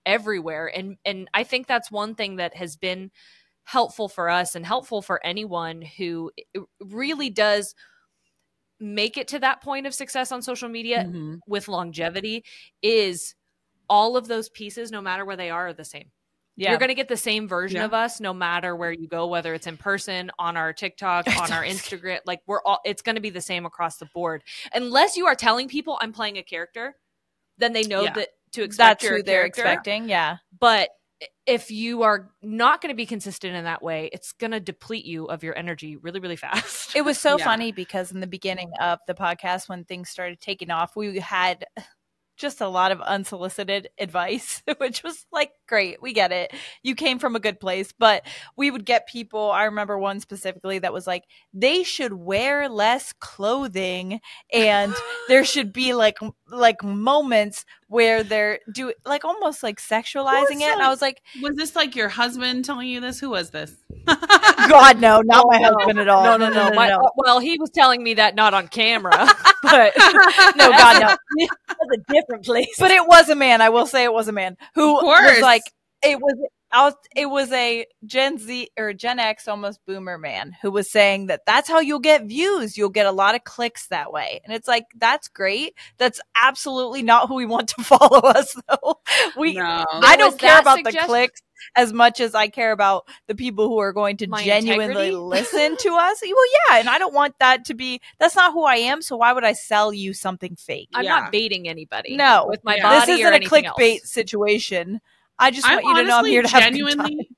everywhere. And and I think that's one thing that has been helpful for us and helpful for anyone who really does make it to that point of success on social media Mhm. with longevity is all of those pieces, no matter where they are, are the same. Yeah. You're going to get the same version Yeah. of us no matter where you go, whether it's in person, on our TikTok, on our Instagram. Like we're all, it's going to be the same across the board. Unless you are telling people I'm playing a character, then they know Yeah. that to expect That's your who they're character. expecting. Yeah. But if you are not going to be consistent in that way, it's going to deplete you of your energy really, really fast. It was so Yeah. funny because in the beginning of the podcast, when things started taking off, we had just a lot of unsolicited advice, which was like, great, we get it. You came from a good place. But we would get people, I remember one specifically that was like, they should wear less clothing and there should be like like moments where they're do like almost like sexualizing it. And I was like, Was this like your husband telling you this? Who was this? God, no, not my no. husband at all. no, no, no. My, uh, well, he was telling me that not on camera, but no, God, no. that's a different place. but it was a man. I will say it was a man who was like it was. I was, it was a Gen Z or Gen X, almost boomer man who was saying that that's how you'll get views. You'll get a lot of clicks that way, and it's like that's great. That's absolutely not who we want to follow us, though. We, no. I don't care that about the clicks as much as I care about the people who are going to My genuinely integrity? listen to us. Well, yeah, and I don't want that to be. That's not who I am. So why would I sell you something fake? I'm Yeah. not baiting anybody. No. with my Yeah. this isn't or a clickbait else. situation. I just I'm want you to know I'm honestly here to have a good genuinely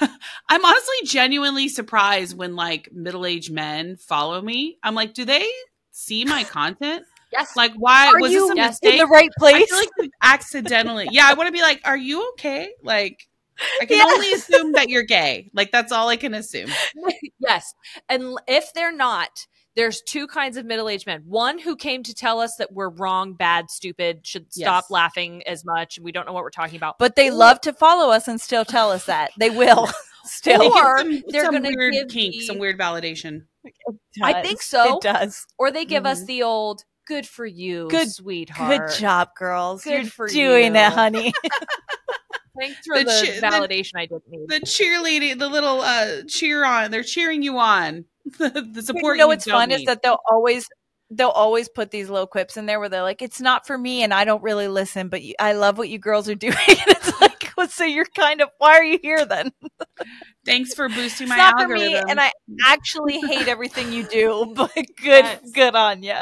time. I'm honestly genuinely surprised when like middle-aged men follow me. I'm like, do they see my content? Yes, Like why Are was you this a Yes. mistake? in the right I place. feel like accidentally. Yeah, I want to be like, are you okay? Like I can Yeah. only assume that you're gay. Like that's all I can assume. yes. And if they're not, there's two kinds of middle-aged men. One who came to tell us that we're wrong, bad, stupid, should stop Yes. laughing as much, and we don't know what we're talking about. but they love to follow us and still tell us that they will still. They Or some, they're gonna weird give kink, the- some weird validation. I think so. It does. Or they give us Mhm. the old "good for you, Good- sweetheart." Good job, girls. Good You're for doing you. it, honey. Thanks for The the, chi- the- validation I didn't need. The cheerleading, the little uh cheer on. They're cheering you on. the you support. know you what's don't fun is that they'll always they'll always put these little quips in there where they're like, "It's not for me, and I don't really listen, but you, I love what you girls are doing." and it's like, well, so you're kind of why are you here then? Thanks for boosting It's my not algorithm. for me, and I actually hate everything you do, but good, Yes. good on you.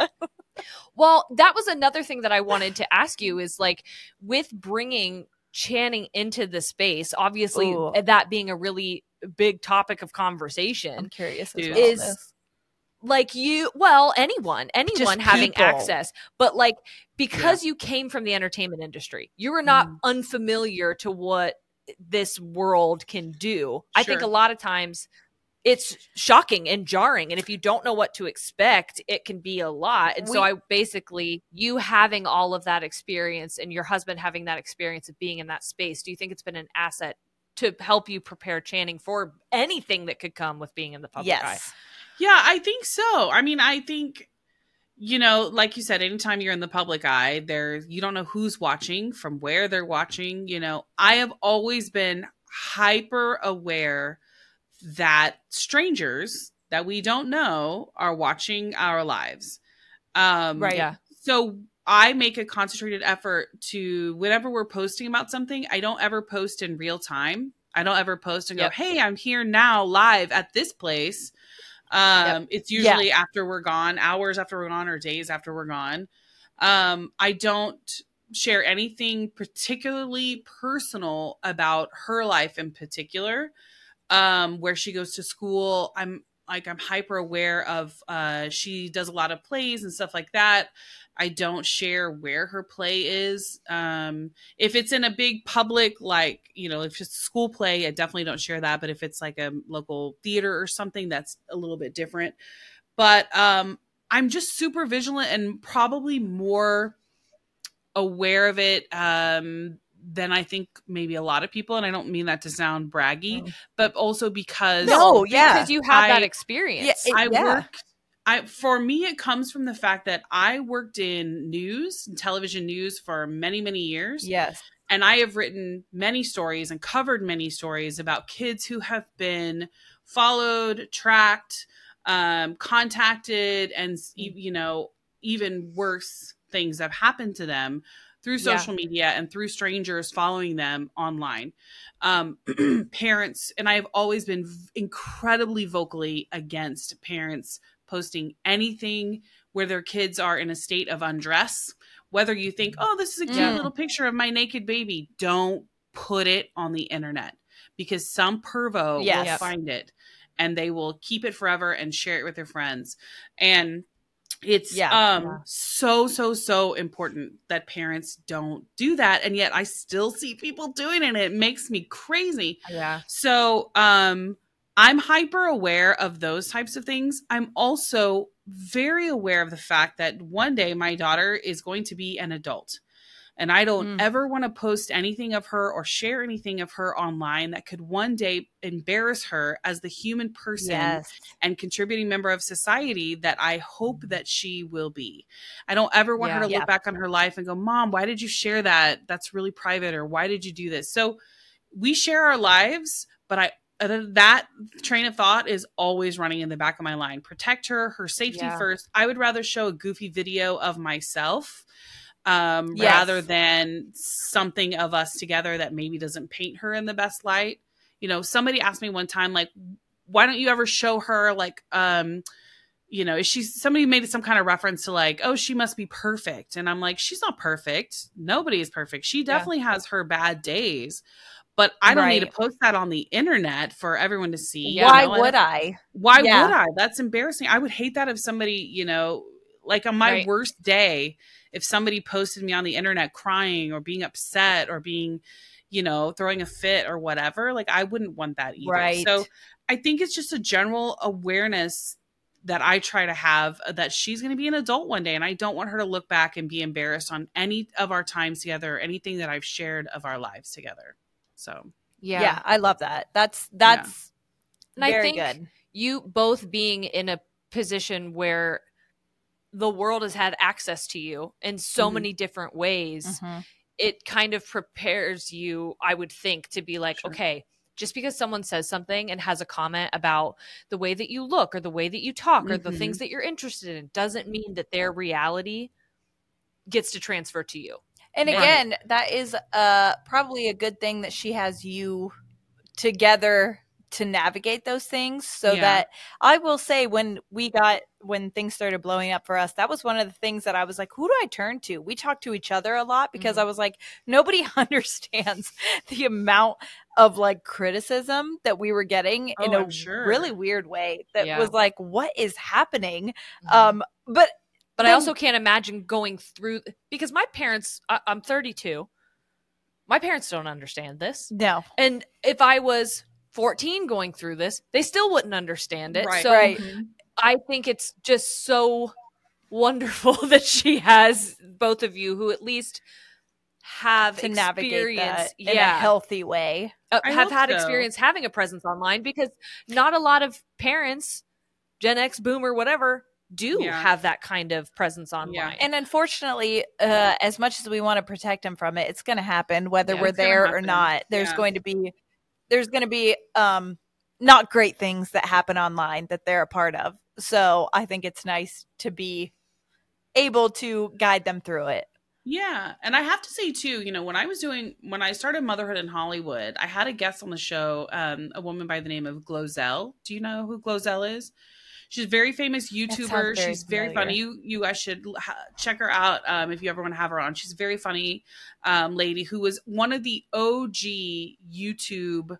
Well, that was another thing that I wanted to ask you is like with bringing Channing into the space, obviously Ooh. that being a really big topic of conversation. I'm curious as Dude. well. Is- like you well anyone anyone having people. access but like because you came from the entertainment industry you were not Mhm. unfamiliar to what this world can do i think a lot of times it's shocking and jarring and if you don't know what to expect it can be a lot and so i basically you having all of that experience and your husband having that experience of being in that space do you think it's been an asset to help you prepare channing for anything that could come with being in the public eye yes, Yeah, I think so. I mean, I think you know, like you said, anytime you're in the public eye, there you don't know who's watching, from where they're watching, you know. I have always been hyper aware that strangers that we don't know are watching our lives. Um Right. yeah so I make a concentrated effort to whenever we're posting about something, I don't ever post in real time. I don't ever post and Yep. go, "Hey, I'm here now live at this place." Um it's usually after we're gone, hours after we're gone or days after we're gone. Um I don't share anything particularly personal about her life in particular. Um where she goes to school, I'm like I'm hyper aware of uh she does a lot of plays and stuff like that. I don't share where her play is. Um if it's in a big public like, you know, if it's a school play, I definitely don't share that, but if it's like a local theater or something that's a little bit different. But um I'm just super vigilant and probably more aware of it um than I think maybe a lot of people and I don't mean that to sound braggy, but also because No, yeah. because you have that experience Yeah, it- I yeah. worked. I for me, it comes from the fact that I worked in news and television news for many, many years, yes, and I have written many stories and covered many stories about kids who have been followed, tracked, um, contacted, and you know even worse things have happened to them through Yeah. social media and through strangers following them online. Um, parents, and I've always been v- incredibly vocally against parents posting anything where their kids are in a state of undress. Whether you think, oh, this is a cute Mm. little picture of my naked baby, don't put it on the internet because some pervo will find it and they will keep it forever and share it with their friends. And it's Yeah. um Yeah. so so so important that parents don't do that and yet I still see people doing it and it makes me crazy. Yeah. So, um, I'm hyper aware of those types of things. I'm also very aware of the fact that one day my daughter is going to be an adult. And I don't Mm. ever want to post anything of her or share anything of her online that could one day embarrass her as the human person Yes. and contributing member of society that I hope that she will be. I don't ever want her to Yeah. look back on her life and go, Mom, why did you share that? That's really private. Or why did you do this? So we share our lives, but I, that train of thought is always running in the back of my line. Protect her, her safety Yeah. first. I would rather show a goofy video of myself um, Yes. rather than something of us together that maybe doesn't paint her in the best light. You know, somebody asked me one time, like, why don't you ever show her like um you know is she somebody made some kind of reference to like oh she must be perfect and i'm like she's not perfect nobody is perfect she definitely has her bad days but i don't need to post that on the internet for everyone to see Why know, would I? why Yeah. would I? That's embarrassing. I would hate that if somebody, you know, like on my Right. worst day, if somebody posted me on the internet crying or being upset or being, you know, throwing a fit or whatever, like I wouldn't want that either. Right. So I think it's just a general awareness that I try to have uh, that she's going to be an adult one day and I don't want her to look back and be embarrassed on any of our times together anything that I've shared of our lives together. So, Yeah. yeah, I love that. That's that's And I very think good. you both being in a position where the world has had access to you in so Mhm. many different ways Mhm. it kind of prepares you i would think to be like Sure. okay just because someone says something and has a comment about the way that you look or the way that you talk or the Mhm. things that you're interested in doesn't mean that their reality gets to transfer to you And again, that is uh probably a good thing that she has you together to navigate those things so Yeah. that I will say when we got when things started blowing up for us that was one of the things that I was like who do I turn to we talked to each other a lot because Mhm. I was like nobody understands the amount of like criticism that we were getting in Oh, a I'm sure. really weird way that Yeah. was like what is happening um but but i also can't imagine going through because my parents I, i'm 32 my parents don't understand this no and if i was 14 going through this they still wouldn't understand it Right. so Right. I think it's just so wonderful that she has both of you who at least have to navigate experience, that in a healthy way uh, have had so. experience having a presence online because not a lot of parents, Gen X, Boomer, whatever, do Yeah. have that kind of presence online. And unfortunately, uh, as much as we want to protect them from it, it's going to happen whether Yeah, we're there or not. There's Yeah. going to be there's going to be um not great things that happen online that they're a part of. So I think it's nice to be able to guide them through it. Yeah. And I have to say too, you know, when I was doing when I started motherhood in Hollywood, I had a guest on the show, um, a woman by the name of Glozell. Do you know who Glozell is? She's a very famous YouTuber. very She's very familiar. funny. You you guys should ha- check her out um, if you ever want to have her on. She's a very funny um, lady who was one of the OG YouTube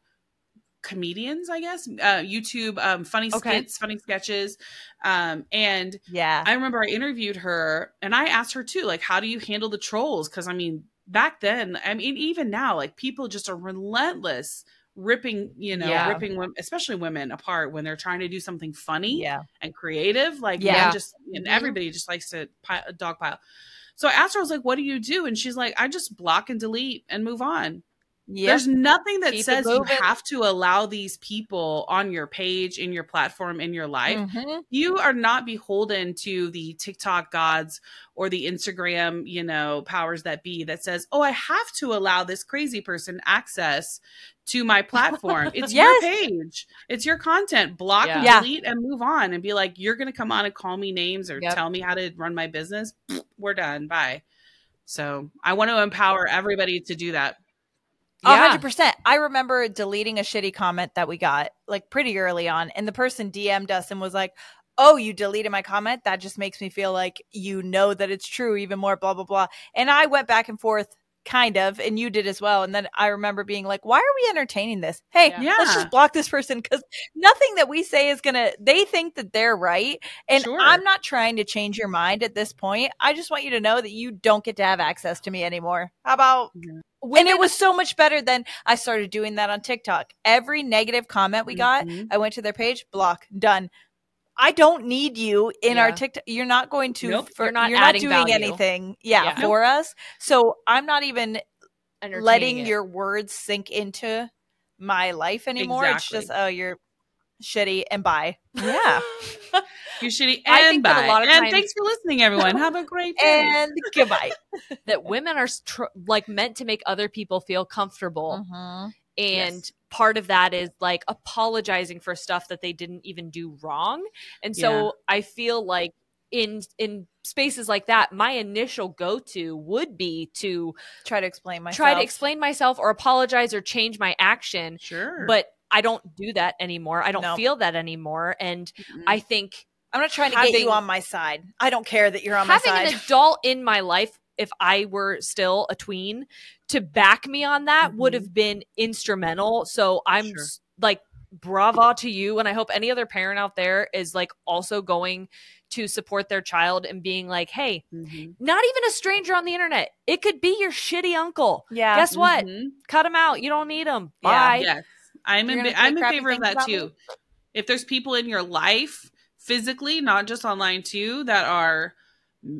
comedians, I guess. Uh, YouTube um, funny Okay. skits, funny sketches, um, and Yeah. I remember I interviewed her and I asked her too, like, how do you handle the trolls? Because I mean, back then, I mean, even now, like, people just are relentless, ripping, you know, Yeah. ripping, wom- especially women apart when they're trying to do something funny yeah. and creative. Like, Yeah. just and Mhm. everybody just likes to pile. So I asked her, I was like, what do you do? And she's like, I just block and delete and move on. Yeah. There's nothing that Keep says you have to allow these people on your page, in your platform, in your life Mhm. you are not beholden to the TikTok gods or the Instagram, you know, powers that be that says, "Oh, I have to allow this crazy person access to my platform." It's Yes. your page. It's your content. Block Yeah. delete and move on and be like, "You're going to come on and call me names or Yep. tell me how to run my business." We're done. Bye. So I want to empower everybody to do that. A Yeah. hundred percent. I remember deleting a shitty comment that we got like pretty early on, and the person DM'd us and was like, "Oh, you deleted my comment. That just makes me feel like you know that it's true even more." Blah blah blah. And I went back and forth, kind of, and you did as well. And then I remember being like, "Why are we entertaining this? Hey, Yeah. let's just block this person because nothing that we say is gonna. They think that they're right, and Sure. I'm not trying to change your mind at this point. I just want you to know that you don't get to have access to me anymore. How about?" And it was so much better than I started doing that on TikTok. Every negative comment we got, Mhm. I went to their page, block, done. I don't need you in our TikTok. You're not going to. Nope. for- You're not You're not doing value. anything. Yeah, Yeah. for us. So I'm not even letting it. your words sink into my life anymore. Exactly. It's just oh, you're shitty and bye. Yeah, You shitty and I think that a bye. lot of and times- thanks for listening, everyone. Have a great day. and goodbye. that women are str- like meant to make other people feel comfortable Mhm. and Yes. part of that is like apologizing for stuff that they didn't even do wrong and so Yeah. i feel like in in spaces like that my initial go-to would be to Try to explain myself. try to explain myself or apologize or change my action sure. but i don't do that anymore i don't No. feel that anymore and Mm-mm. i think I'm not trying to get you on my side. I don't care that you're on my side. having an adult in my life if i were still a tween to back me on that would Mhm. have been instrumental so i'm Sure. like bravo to you and i hope any other parent out there is like also going to support their child and being like hey Mhm. not even a stranger on the internet it could be your shitty uncle yeah. guess what Mhm. cut him out you don't need him Yeah. bye Yes, I'm You're in. gonna fa- say I'm in favor of that about me? too. If there's people in your life physically, not just online too, that are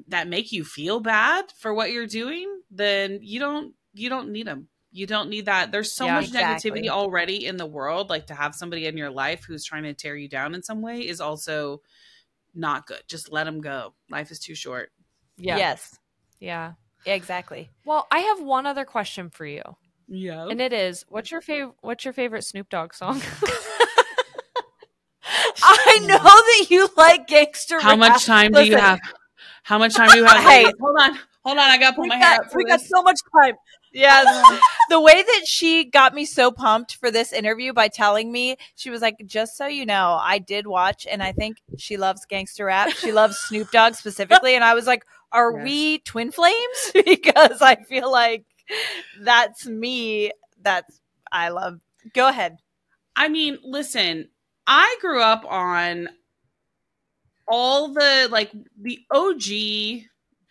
that make you feel bad for what you're doing, then you don't you don't need them. You don't need that. There's so Yeah, much exactly. negativity already in the world. Like to have somebody in your life who's trying to tear you down in some way is also not good. Just let them go. Life is too short. yeah Yes. yeah Exactly. well i have one other question for you Yeah. and it is what's your favorite what's your favorite snoop dogg song I know that you like gangster. Rap. How rap. much time do you have? How much time do you have? Hey. hold on, hold on. I got to put We my hair up. We got so much time. Yeah. the way that she got me so pumped for this interview by telling me, she was like, just so you know, I did watch and I think she loves gangster rap. She loves Snoop Dogg specifically. And I was like, are Yes. we twin flames? because I feel like that's me. That's, I love. Go ahead. I mean, listen, I grew up on all the like the OG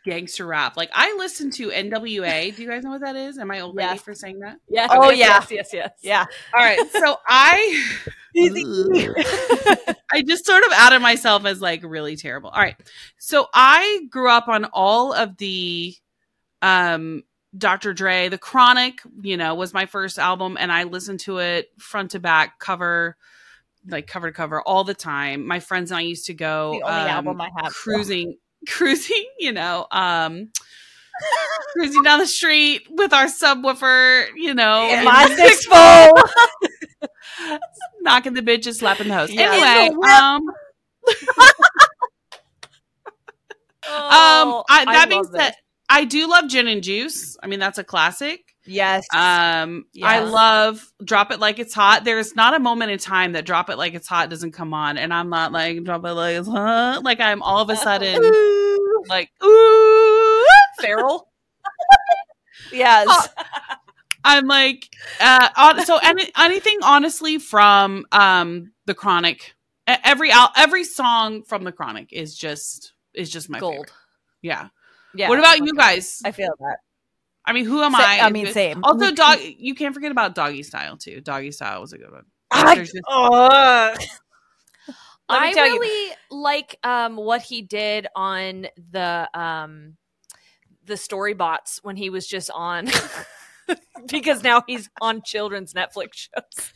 gangster rap. Like I listened to NWA. Do you guys know what that is? Am I old lady for saying that? yes Oh, yes, yeah. yes yes yes Yeah. All right. So I I just sort of outed myself as like really terrible. All right. So I grew up on all of the um Dr. Dre, The Chronic, you know, was my first album and I listened to it front to back, cover like cover to cover all the time. My friends and I used to go the only um, album I have. cruising cruising, you know, um cruising down the street with our subwoofer, you know, In my six fold. knocking the bitches, slapping the host. Yeah. Anyway, In um Oh, um I, that being love said, this. I do love gin and juice. I mean, that's a classic. Yes. Um, I love Drop It Like It's Hot. There's not a moment in time that Drop It Like It's Hot doesn't come on, and I'm not like Drop It Like It's Hot. Like I'm all of a sudden like ooh. Feral. yes. Oh, I'm like uh on, so any, anything honestly from um the Chronic. Every every song from the Chronic is just is just my gold favorite. Yeah. Yeah. What about you guys? I feel that. I mean, who am Sa- I? I mean, same. Also, dog. You can't forget about Doggystyle too. Doggystyle was a good one. I, just- Ugh. I tell you. really like um what he did on the um the StoryBots when he was just on because now he's on children's Netflix shows.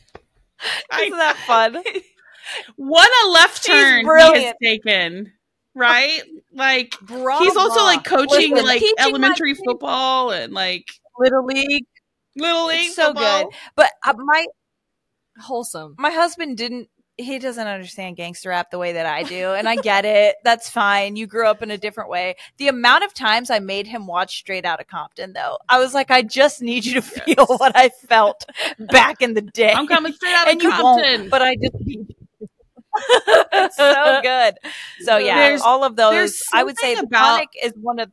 Isn't that fun? what a left She's turn he has taken. Right? Like Bravo. he's also like coaching Listen, like elementary football and like Little League. little league so football. good. But uh, my wholesome. my husband didn't he doesn't understand gangster rap the way that I do, and I get it. That's fine. You grew up in a different way. The amount of times I made him watch Straight Outta Compton, though, I was like, I just need you to feel what I felt back in the day. I'm coming straight out of Compton. won't, but I just need you. it's so good. So yeah, There's- all of those. I would say about- Chronic is one of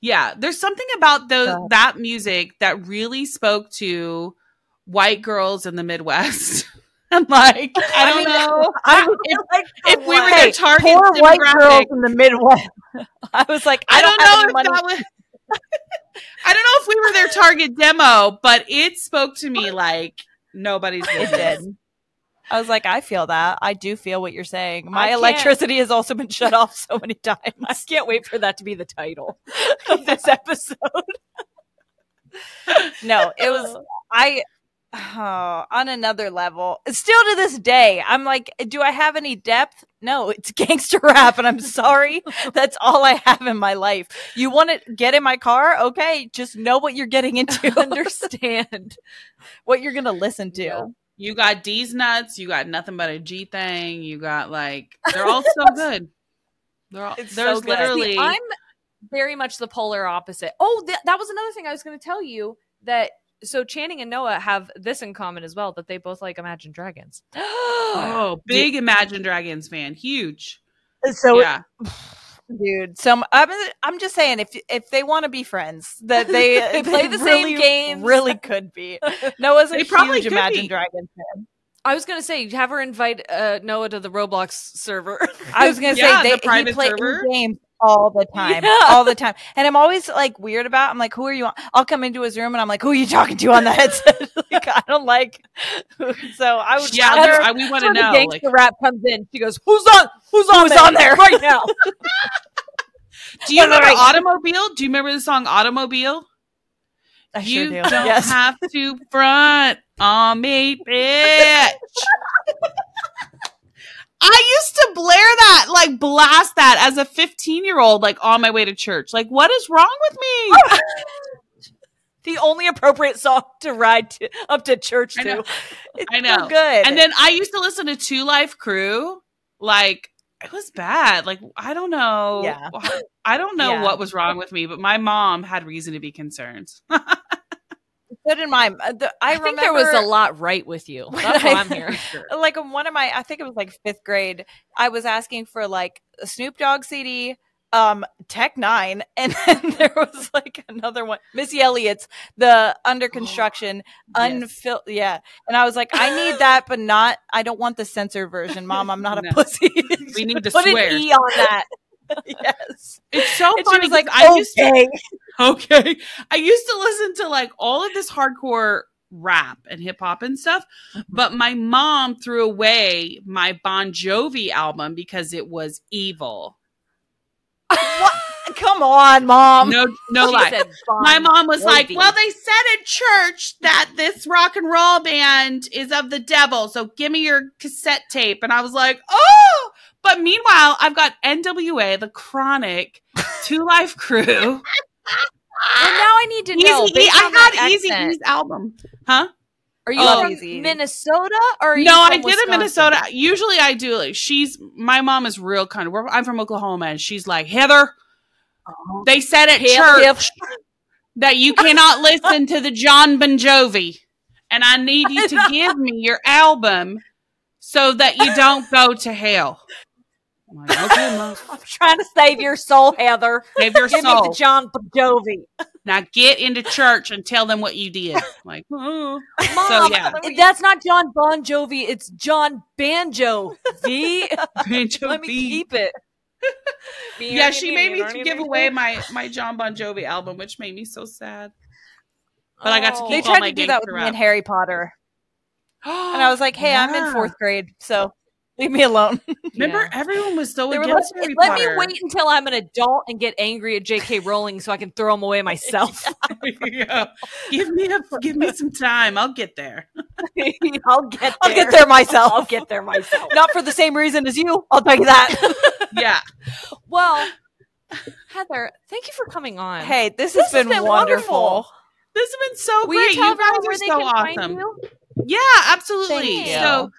Yeah, there's something about those Go. that music that really spoke to white girls in the Midwest. and like, I don't mean, know I if, like if we were their target poor white girls demographic. in the Midwest. I was like, I, I don't have know if money. that was. I don't know if we were their target demo, but it spoke to me like nobody's It did. I was like, I feel that. I do feel what you're saying. My electricity has also been shut off so many times. I can't wait for that to be the title of this episode. No, it was I oh, on another level. Still to this day, I'm like, do I have any depth? No, it's gangster rap, and I'm sorry. That's all I have in my life. You want to get in my car? Okay, just know what you're getting into. Understand. what you're gonna listen to. Yeah. You got Deez Nuts. You got nothing but a G thing. You got like they're all so good. They're all, It's there's so good. literally. See, I'm very much the polar opposite. Oh, th- that was another thing I was going to tell you that. So Channing and Noah have this in common as well that they both like Imagine Dragons. oh, big Imagine Dragons fan, huge. So yeah, dude So i'm, I'm just saying if if they want to be friends that they They play the same really, games. really could be noah's a probably huge imagine be. dragons fan I was going to say have her invite uh, Noah to the Roblox server. i was gonna Yeah, say the they private he play server. games all the time Yeah. all the time and i'm always like weird about i'm like who are you on? i'll come into his room and i'm like who are you talking to on the headset like i don't like so i would yeah. rather I, we want to the know. gangster Like, rap comes in. She goes, "Who's on? Who's on? Who's there? on there?" right now?" do you remember Right. Automobile? Do you remember the song Automobile? I you sure do don't yes have to front on me, bitch. I used to blare that, like blast that as a 15 year old, like on my way to church. Like, what is wrong with me? the only appropriate song to ride to, up to church I know. to. I know. so good And then I used to listen to 2 Live Crew. Like, it was bad. Like, I don't know. Yeah. I don't know Yeah. what was wrong with me, but my mom had reason to be concerned. so did mine Uh, the- I, i, think there was a lot right with you. That's what I'm hearing. like one of my i think it was like fifth grade i was asking for like a snoop dogg cd um tech nine and then there was like another one missy elliott's the under construction unfil yeah and i was like i need that but not i don't want the censored version mom i'm not a No. pussy We need to Put swear. an E on that. yes It's so and funny. like I used to okay Okay. I used to listen to like all of this hardcore rap and hip hop and stuff, but my mom threw away my Bon Jovi album because it was evil. what? come on mom No, no lie. Bon My mom was like, "Well, they said at church that this rock and roll band is of the devil, so give me your cassette tape." And I was like, "Oh!" But meanwhile, I've got NWA, The Chronic, 2 Live Crew, Well, now I need to Easy know. E. based I had Eazy-E's album, huh? Are you Oh. from Easy. Minnesota or are you No, from I did in Wisconsin? Minnesota. Usually I do. Like she's my mom is real kind of. I'm from Oklahoma, and she's like Heather. Oh. They said at Hip, church that you cannot listen to the John Bon Jovi, and I need you to give me your album so that you don't go to hell. I'm like, okay, I'm trying to save your soul, Heather. save your Give me the John Bon Jovi. now get into church and tell them what you did. I'm like, oh. Mom, yeah. that's not John Bon Jovi. It's John Banjo. V. Bon Let me Jovi. keep it. Yeah, she made me give away my my John Bon Jovi album, which made me so sad. But I got to Oh. keep they all tried my to do that with me rap. and harry potter and i was like hey i'm in fourth grade so leave me alone Remember, Yeah. everyone was so They against like, Harry let Potter. me wait until I'm an adult and get angry at J.K. Rowling so I can throw them away myself. Yeah. Give me a, give me some time. I'll get there. I'll get there. i'll get there myself I'll get there myself. not for the same reason as you i'll tell you that Yeah. Well, Heather, thank you for coming on. hey this, This has been, has been wonderful wonderful. This has been so Will you great. tell You, guys everyone are they so can find awesome. you? Yeah, absolutely. Thank you. So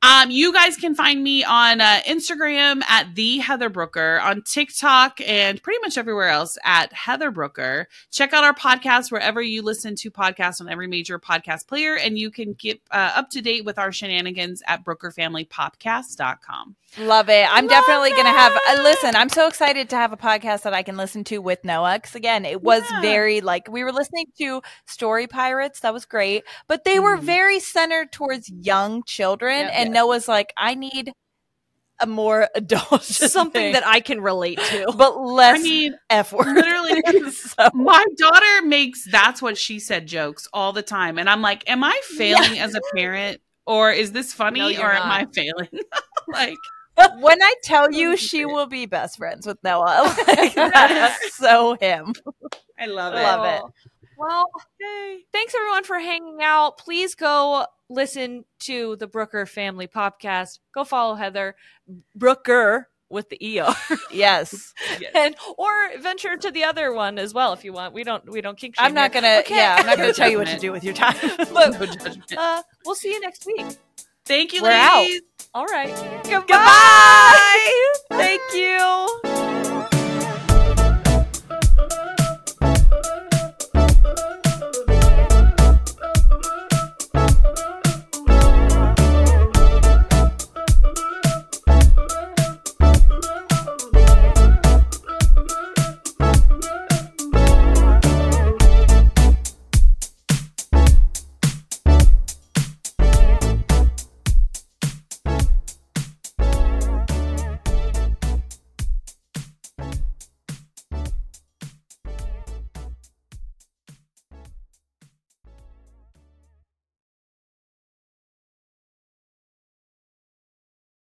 Um, you guys can find me on uh, Instagram at the Heather Brooker, on TikTok, and pretty much everywhere else at Heather Brooker. Check out our podcast wherever you listen to podcasts on every major podcast player, and you can get uh, up to date with our shenanigans at BrookerFamilyPopcast.com. Love it. I'm Love definitely going to have uh, listen. I'm so excited to have a podcast that I can listen to with Noah cuz again, it was Yeah. very like we were listening to Story Pirates, that was great, but they were Mhm. very centered towards young children Yep. and Noah's like I need a more adult Something that I can relate to. but less I mean, F word. literally, so, my daughter makes that's what she said jokes all the time. And I'm like, am I failing as a parent? Or is this funny? No, or am I failing? like, when I tell you she will be best friends with Noah. Like, that is so him. I love it. Love it. Well, Yay. thanks everyone for hanging out. Please go listen to the Brooker Family Popcast. Go follow Heather Brooker with the ER. Yes. and or venture to the other one as well if you want. We don't we don't kink I'm not going to Okay. yeah, I'm not going to tell you what to do with your time. No judgment. Uh, we'll see you next week. Thank you, We're out. All right. Goodbye. Thank you.